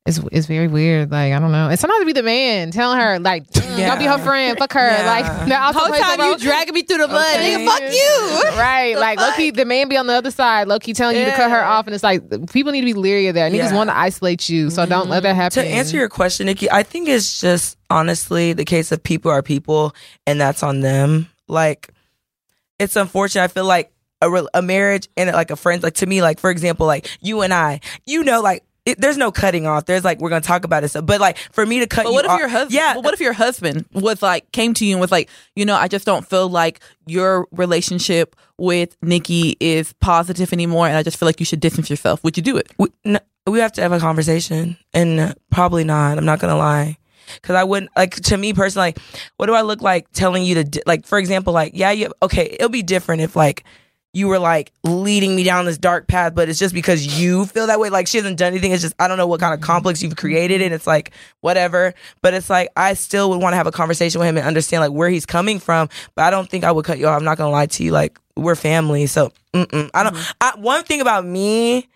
it's it's very weird. Like I don't know. And sometimes be the man telling her like, <laughs> don't be her friend, fuck her. Yeah. Like <laughs> the whole time you dragging me through the mud, Okay. nigga, fuck you. <laughs> Right, like low key, the man be on the other side, low key telling you to cut her off, and it's like people need to be leery of that. Niggas Yeah. want to isolate you, so don't let that mm-hmm. happen. To answer your question, Nikki, I think it's just honestly the case of people are people, and that's on them. Like, it's unfortunate. I feel like a, re- a marriage and like a friend, like to me, like for example, like you and I, you know, like it, there's no cutting off. There's like we're gonna talk about it. So, but like for me to cut, But you what if off- your husband? Yeah, but what if your husband was like came to you and was like, you know, I just don't feel like your relationship with Nikki is positive anymore, and I just feel like you should distance yourself. Would you do it? we, n- we have to have a conversation and uh, probably not i'm not gonna lie because i wouldn't like to me personally like what do i look like telling you to di- like for example like yeah you okay it'll be different if like you were like leading me down this dark path but it's just because you feel that way. Like she hasn't done anything. It's just i don't know what kind of complex you've created and it's like whatever. But it's like i still would want to have a conversation with him and understand like where he's coming from but i don't think i would cut you off. I'm not gonna lie to you. Like we're family so mm-mm. i don't mm-hmm. I, one thing about me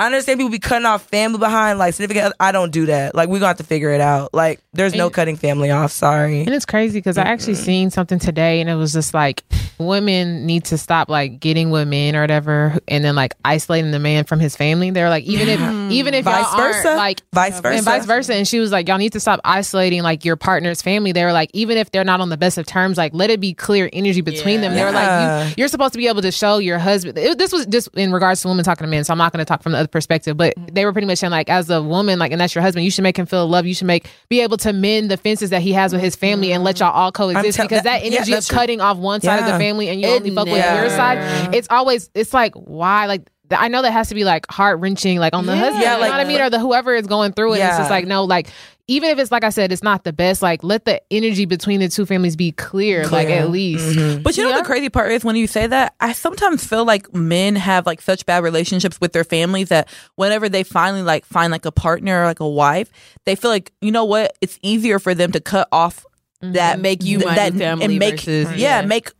I understand people be cutting off family behind, like significant. other- I don't do that. Like we're gonna have to figure it out. Like there's no cutting family off. Sorry. And it's crazy because I actually seen something today, and it was just like women need to stop like getting with men or whatever, and then like isolating the man from his family. They're like, even if mm-hmm. even if Vice y'all aren't, versa? like Vice versa. and vice versa. And she was like, y'all need to stop isolating like your partner's family. They were like, even if they're not on the best of terms, like let it be clear energy between them. They were Yeah. like, you, you're supposed to be able to show your husband. it- this was just in regards to women talking to men, so I'm not going to talk from the other perspective. But mm-hmm. they were pretty much saying like, as a woman, like, and that's your husband, you should make him feel love. You should make be able to mend the fences that he has with his family and let mm-hmm. y'all all coexist tell- because that, that- yeah, energy of that's true. cutting off one side of the family and you It only fuck with your side. It's always it's like why like. Th- I know that has to be like heart wrenching, like on the husband. Yeah, you like- know what I mean, or the whoever is going through it. Yeah. It's Yeah. just like no, like even if it's like I said, it's not the best. Like let the energy between the two families be clear, like at least. Mm-hmm. But you know Yeah. the crazy part is when you say that, I sometimes feel like men have like such bad relationships with their families that whenever they finally like find like a partner or like a wife, they feel like you know what, it's easier for them to cut off mm-hmm. that Make you th- that new family and make versus- yeah, yeah. make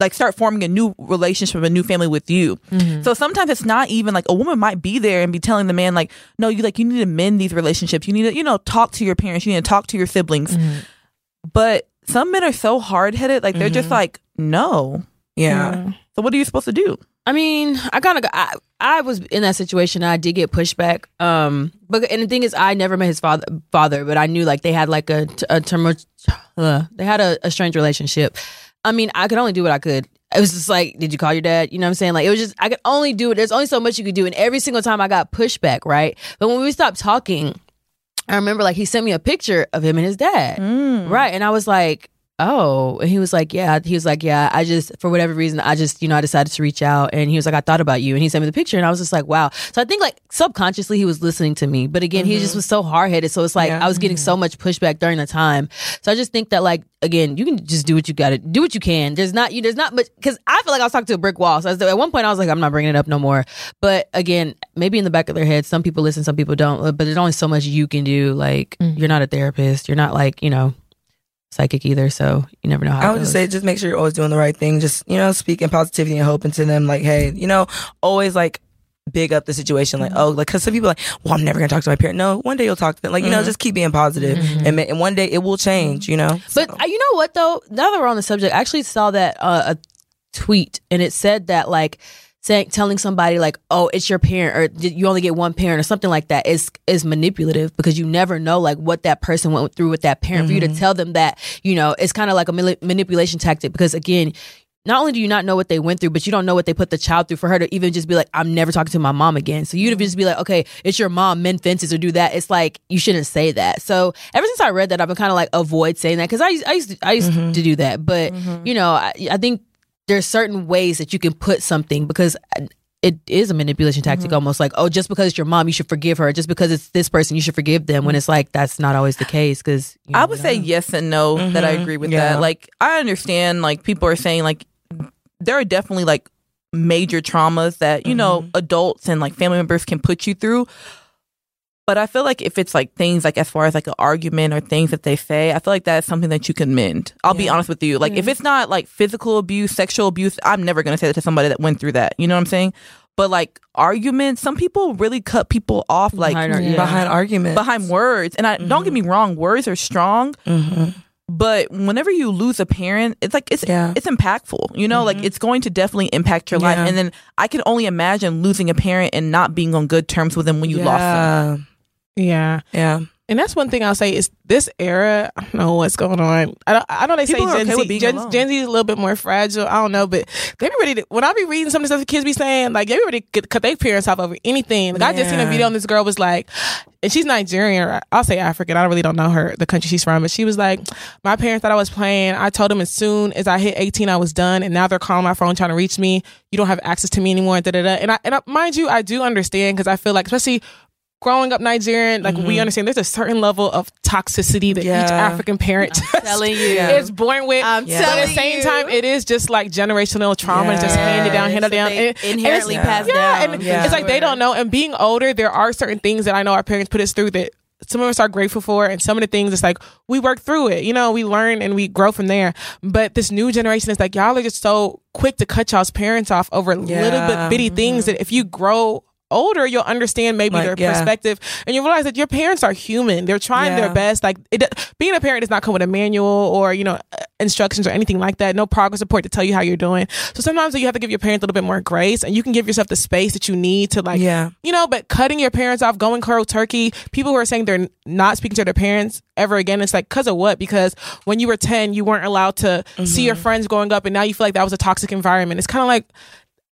like start forming a new relationship, a new family with you. So sometimes it's not even like a woman might be there and be telling the man like, no, you like you need to mend these relationships. You need to you know talk to your parents. You need to talk to your siblings. But some men are so hard headed, like they're just like, no. Yeah. So what are you supposed to do? I mean, I kind of I, I was in that situation. and I did get pushback. Um, but and the thing is, I never met his father, father, but I knew like they had like a a term, uh, they had a, a strange relationship. I mean, I could only do what I could. It was just like, did you call your dad? You know what I'm saying? Like, it was just I could only do it. There's only so much you could do, and every single time I got pushback, right? But when we stopped talking, I remember like he sent me a picture of him and his dad, mm. right? And I was like, oh, and he was like, yeah, he was like, yeah, I just for whatever reason, I just you know I decided to reach out, and he was like, I thought about you, and he sent me the picture, and I was just like, wow. So I think like subconsciously he was listening to me, but again, he just mm-hmm. was so hard headed, so it's like Yeah. I was getting so much pushback during the time. So I just think that like again, you can just do what you got to do what you can. There's not you there's not much because I feel like I was talking to a brick wall. So I was, at one point I was like, I'm not bringing it up no more. But again, maybe in the back of their head, some people listen, some people don't. But there's only so much you can do. Like mm-hmm. you're not a therapist, you're not like you know psychic either. So you never know how. I it would just say, just make sure you're always doing the right thing. Just you know, speaking positivity and hope into them. Like, hey, you know, always like big up the situation. Like, oh, like, cause some people are like, well, I'm never gonna talk to my parent. No, one day you'll talk to them. Like, you know, just keep being positive, and, ma- and one day it will change. You know. But So. uh, you know what though? Now that we're on the subject, I actually saw that uh, a tweet, and it said that like saying telling somebody like, "Oh, it's your parent," or you only get one parent," or something like that is is manipulative because you never know like what that person went through with that parent. For you to mm-hmm. tell them that, you know, it's kind of like a manipulation tactic because again. Not only do you not know what they went through, but you don't know what they put the child through for her to even just be like, I'm never talking to my mom again. So you to mm-hmm. just be like, okay, it's your mom, mend fences or do that. It's like, you shouldn't say that. So ever since I read that, I've been kind of like, avoid saying that because I, used- I used, to, I used mm-hmm. to do that. But, you know, I, I think there's certain ways that you can put something because it is a manipulation tactic mm-hmm. almost like, oh, just because it's your mom, you should forgive her. Just because it's this person, you should forgive them. When it's like, that's not always the case because I would say yes and no that I mm-hmm. agree with Yeah. that. Like I understand like people are saying like there are definitely like major traumas that, you know, mm-hmm. adults and like family members can put you through. But I feel like if it's like things like as far as like an argument or things that they say, I feel like that's something that you can mend. I'll be honest with you. Like if it's not like physical abuse, sexual abuse, I'm never gonna say that to somebody that went through that. You know what I'm saying? But like arguments, some people really cut people off like Behind our- behind, yeah. behind words. And I don't get mm-hmm. me wrong, words are strong. Mm-hmm. But whenever you lose a parent, it's like it's Yeah. it's impactful. You know, like mm-hmm. it's going to definitely impact your life. And then I can only imagine losing a parent and not being on good terms with them when you lost them. Yeah, Yeah. yeah. And that's one thing I'll say is this era. I don't know what's going on. I don't. I know they People say Gen okay Z. Gen. Gen Z is a little bit more fragile. I don't know, but they be ready to. When I be reading some of the stuff the kids be saying, like everybody could cut their parents off over anything. Like I just seen a video and this girl was like, and she's Nigerian. Or I'll say African. I really don't know her the country she's from, but she was like, my parents thought I was playing. I told them as soon as I hit eighteen, I was done, and now they're calling my phone trying to reach me. You don't have access to me anymore. Da da da. And I and I, mind you, I do understand because I feel like especially growing up Nigerian, like we mm-hmm. understand there's a certain level of toxicity that each African parent <laughs> telling you. is born with. I'm but at the same you. time, it is just like generational trauma and just handed down, handed down. And- and inherently it's- pass yeah, down. and Yeah. it's like they don't know. And being older, there are certain things that I know our parents put us through that some of us are grateful for, and some of the things it's like we work through it. You know, we learn and we grow from there. But this new generation is like y'all are just so quick to cut y'all's parents off over little bit bitty things that if you grow older, you'll understand maybe Like, their yeah. perspective, and you realize that your parents are human. They're trying their best. Like it, being a parent does not come with a manual or you know uh, instructions or anything like that. No progress report to tell you how you're doing. So sometimes you have to give your parents a little bit more grace, and you can give yourself the space that you need to like, Yeah. you know. But cutting your parents off, going cold turkey. People who are saying they're not speaking to their parents ever again. It's like because of what? Because when you were ten, you weren't allowed to see Mm-hmm. your friends growing up, and now you feel like that was a toxic environment. It's kind of like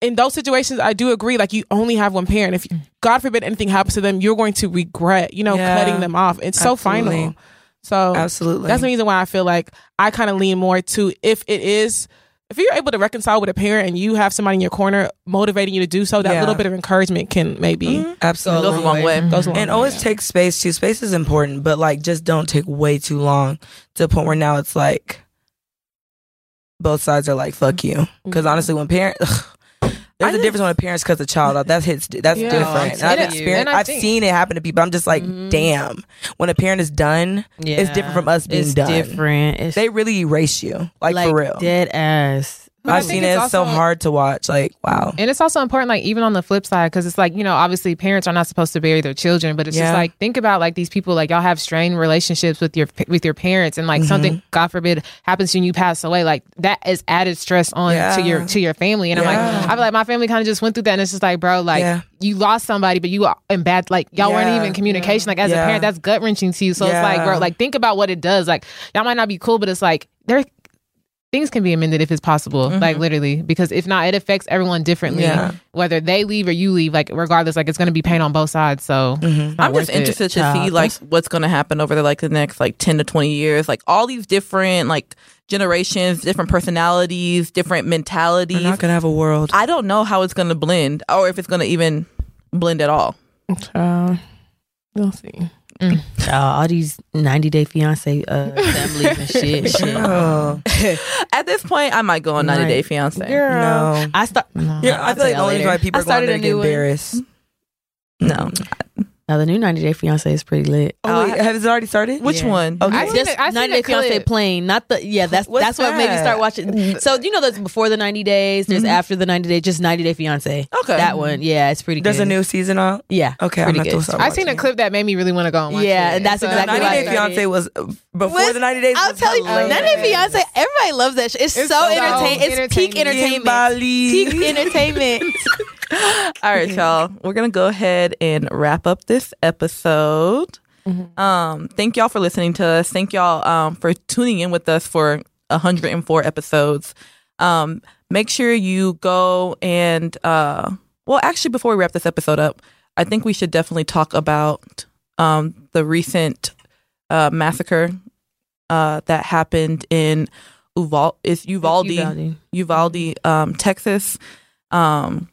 in those situations, I do agree. Like you only have one parent. If God forbid anything happens to them, you're going to regret, you know, Yeah. cutting them off. It's so final. So Absolutely. that's the reason why I feel like I kind of lean more to if it is. If you're able to reconcile with a parent and you have somebody in your corner motivating you to do so, that Yeah. little bit of encouragement can maybe Absolutely. It goes a long way. goes a long mm-hmm. And way. always take space too. Space is important, but like just don't take way too long to the point where now it's like both sides are like fuck you. Because mm-hmm. honestly, when parents, there's a difference when a parents cuts a child off. That hits. That's Yeah. different. And I've experienced. I I've think- seen it happen to people. I'm just like, mm-hmm. damn. When a parent is done, it's different from us being done. it's done. different. It's They really erase you, like, for real. Dead ass. I I've seen it. it's It's so hard to watch. Like, wow. And it's also important, like even on the flip side, because it's like you know, obviously parents are not supposed to bury their children, but it's Yeah. just like think about like these people, like y'all have strained relationships with your with your parents, and like Mm-hmm. something, God forbid, happens to you, pass away, like that is added stress on Yeah. to your to your family. And I'm like, I feel like my family kind of just went through that, and it's just like, bro, like Yeah. you lost somebody, but you are in bad, like y'all weren't even in communication. Like as Yeah. a parent, that's gut wrenching to you. So it's like, bro, like think about what it does. Like y'all might not be cool, but it's like there. Things can be amended if it's possible, like literally, because if not, it affects everyone differently. Mm-hmm. Yeah. Whether they leave or you leave, like regardless, like it's going to be pain on both sides. So Mm-hmm. I'm worth just it. interested to Child, see like what's going to happen over the like the next like 10 to 20 years. Like all these different like generations, different personalities, different mentalities. We're not gonna have a world. I don't know how it's going to blend or if it's going to even blend at all. Uh, we'll see. Uh, all these 90 day fiance uh, families and <laughs> shit. shit. <laughs> Oh, At this point, I might go on 90 Day Fiance. Girl, no. I start. Yeah, I I'll feel like the only reason why people I are going started a to get new one. embarrassed. No. Now the new 90 Day Fiance is pretty lit. Oh, wait, has it already started? Which Yeah. one? Okay. I seen Just it- I seen 90 Day Fiance clip. playing, not the yeah. That's What's that's what made me start watching. So you know, there's before the 90 days. There's after the 90 days. Just 90 Day Fiance. Okay. that one. Yeah, it's pretty. There's good. a new season out. Yeah. Okay, I'm not good. start I seen a clip that made me really want to go and watch Yeah, it. and that's So- exactly 90 why I Day. Fiance was uh, before Was- the 90 days. I'll tell you, hilarious. 90 Day Fiance. Everybody loves that. Shit. It's, It's so, so entertaining. It's peak entertainment. Bali. Peak entertainment. <laughs> <laughs> All right, y'all. We're gonna go ahead and wrap up this episode. Um, thank y'all for listening to us. Thank y'all um, for tuning in with us for 104 episodes. Um, make sure you go and uh, well, actually, before we wrap this episode up, I think we should definitely talk about um, the recent uh, massacre uh, that happened in Uval is Uvalde, Uvalde. Uvalde, um, Texas. Um,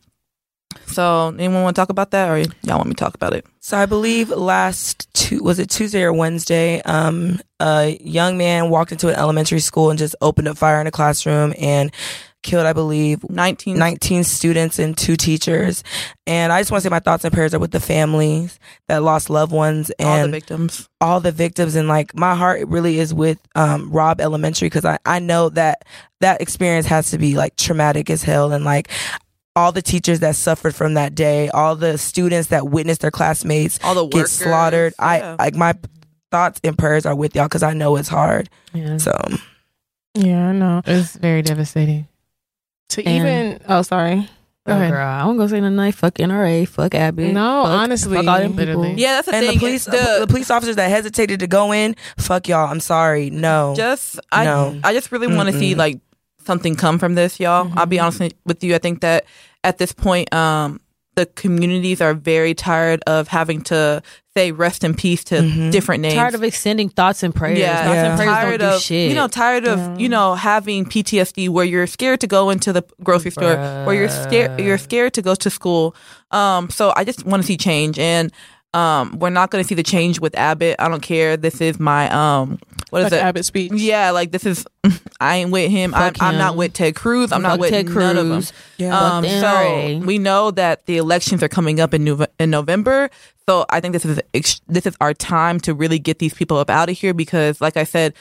so anyone want to talk about that, or y'all want me to talk about it? So I believe last two was it Tuesday or Wednesday? Um, a young man walked into an elementary school and just opened up fire in a classroom and killed, I believe, 19, 19 students and two teachers. And I just want to say my thoughts and prayers are with the families that lost loved ones and all the victims. all the victims and like my heart really is with um Robb Elementary because I I know that that experience has to be like traumatic as hell and like all the teachers that suffered from that day, all the students that witnessed their classmates All the get workers. slaughtered. I like my thoughts and prayers are with y'all because I know it's hard. Yeah. So Yeah, I know. It's very devastating. To And- even oh sorry. Go Oh, ahead. girl, I won't go say nothing like fuck NRA, fuck Abbott. No, fuck, honestly, fuck all them literally. people. Yeah, that's the and thing. the police The- the, police officers that hesitated to go in, fuck y'all. I'm sorry. No. just I No. I just really want to see like something come from this, y'all. I'll be mm-hmm. honest with you. I think that at this point, um, the communities are very tired of having to say rest in peace to Mhm. different names. Tired of extending thoughts and prayers. yeah, Thoughts Yeah. and prayers tired don't do of shit. you know, tired of you know having PTSD where you're scared to go into the grocery store, where you're scared you're scared to go to school. Um, so I just want to see change, and um, we're not going to see the change with Abbott. I don't care. This is my um, what is Like it? Abbott speech. Yeah, like this is. <laughs> I ain't with him. I'm, Fuck I'm not with Ted Cruz. I'm not with Ted none of them. Cruz. Yeah. Um, so we know that the elections are coming up in Nov- in November. So I think this is ex- this is our time to really get these people up out of here because, like I said,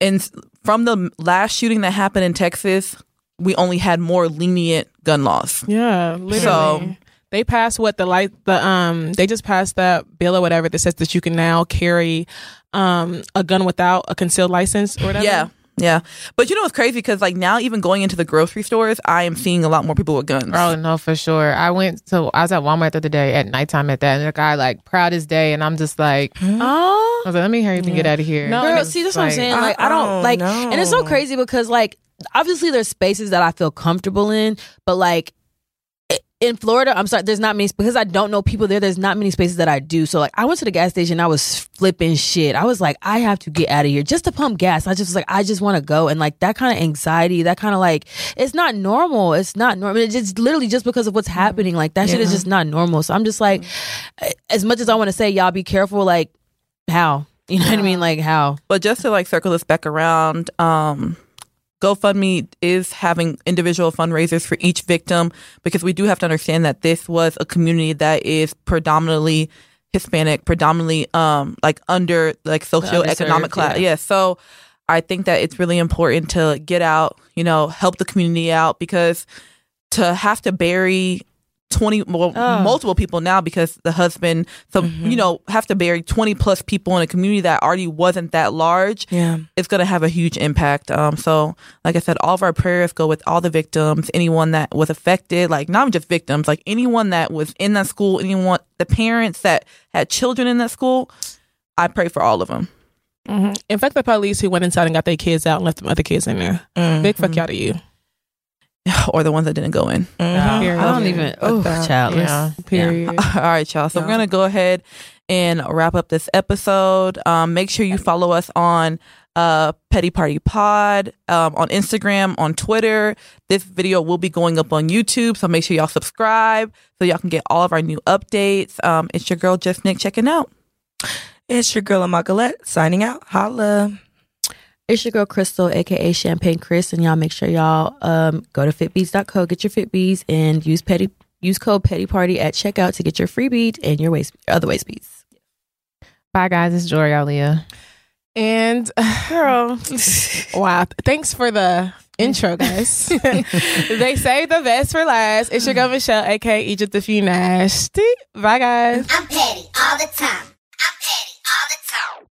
in from the last shooting that happened in Texas, we only had more lenient gun laws. Yeah, literally. So- they passed what the light the um they just passed that bill or whatever that says that you can now carry um a gun without a concealed license or whatever. Yeah. Yeah, but you know what's crazy? Because like now, even going into the grocery stores, I am seeing a lot more people with guns. Oh no, for sure. I went to I was at Walmart the other day at nighttime at that, and the guy like proud as day, and I'm just like, <gasps> Oh, I was like, let me hurry up and get out of here. No, girl, see, that's what I'm saying. Like, I don't like, no. and it's so crazy because like, obviously, there's spaces that I feel comfortable in, but like. In Florida, I'm sorry, there's not many because I don't know people there. There's not many spaces that I do. So like, I went to the gas station. I was flipping shit. I was like, I have to get out of here just to pump gas. I just was like, I just want to go. And like that kind of anxiety, that kind of like, it's not normal. It's not normal. It's just literally just because of what's happening. Like that shit is just not normal. So I'm just like, as much as I want to say, y'all be careful. Like, how? You know what I mean? Like how? But just to like circle this back around, um, GoFundMe is having individual fundraisers for each victim because we do have to understand that this was a community that is predominantly Hispanic, predominantly um like under like socioeconomic class. yeah. Yeah. So I think that it's really important to get out, you know, help the community out because to have to bury 20 well, Oh. multiple people now because the husband so you know have to bury 20 plus people in a community that already wasn't that large Yeah. it's going to have a huge impact. Um, so, like I said, all of our prayers go with all the victims, anyone that was affected, like not just victims, like anyone that was in that school, anyone, the parents that had children in that school. I pray for all of them. hmm In fact, the police who went inside and got their kids out and left them other kids in there. Mm. Big fuck y'all to you. <sighs> or the ones that didn't go in. Mhm. Period. I don't even. Oh, that. child. let's- Yeah. Period. <laughs> All right, y'all. So, we're going to go ahead and wrap up this episode. Um, make sure you follow us on uh, Petty Party Pod um, on Instagram, on Twitter. This video will be going up on YouTube, so make sure y'all subscribe so y'all can get all of our new updates. Um, it's your girl, Just Nick, checking out. It's your girl Amakalette signing out. Holla. It's your girl Crystal, aka Champagne Chris, and y'all make sure y'all um go to fitbees.co, get your fitbees, and use Petty Use code Petty Party at checkout to get your free beat and your waist other waist beads. Bye, guys. It's Jory Alia. And girl, <laughs> wow! Thanks for the intro, guys. <laughs> they say the best for last. It's your girl Michelle, aka Egypt if you nasty. Bye, guys. I'm petty all the time. I'm petty.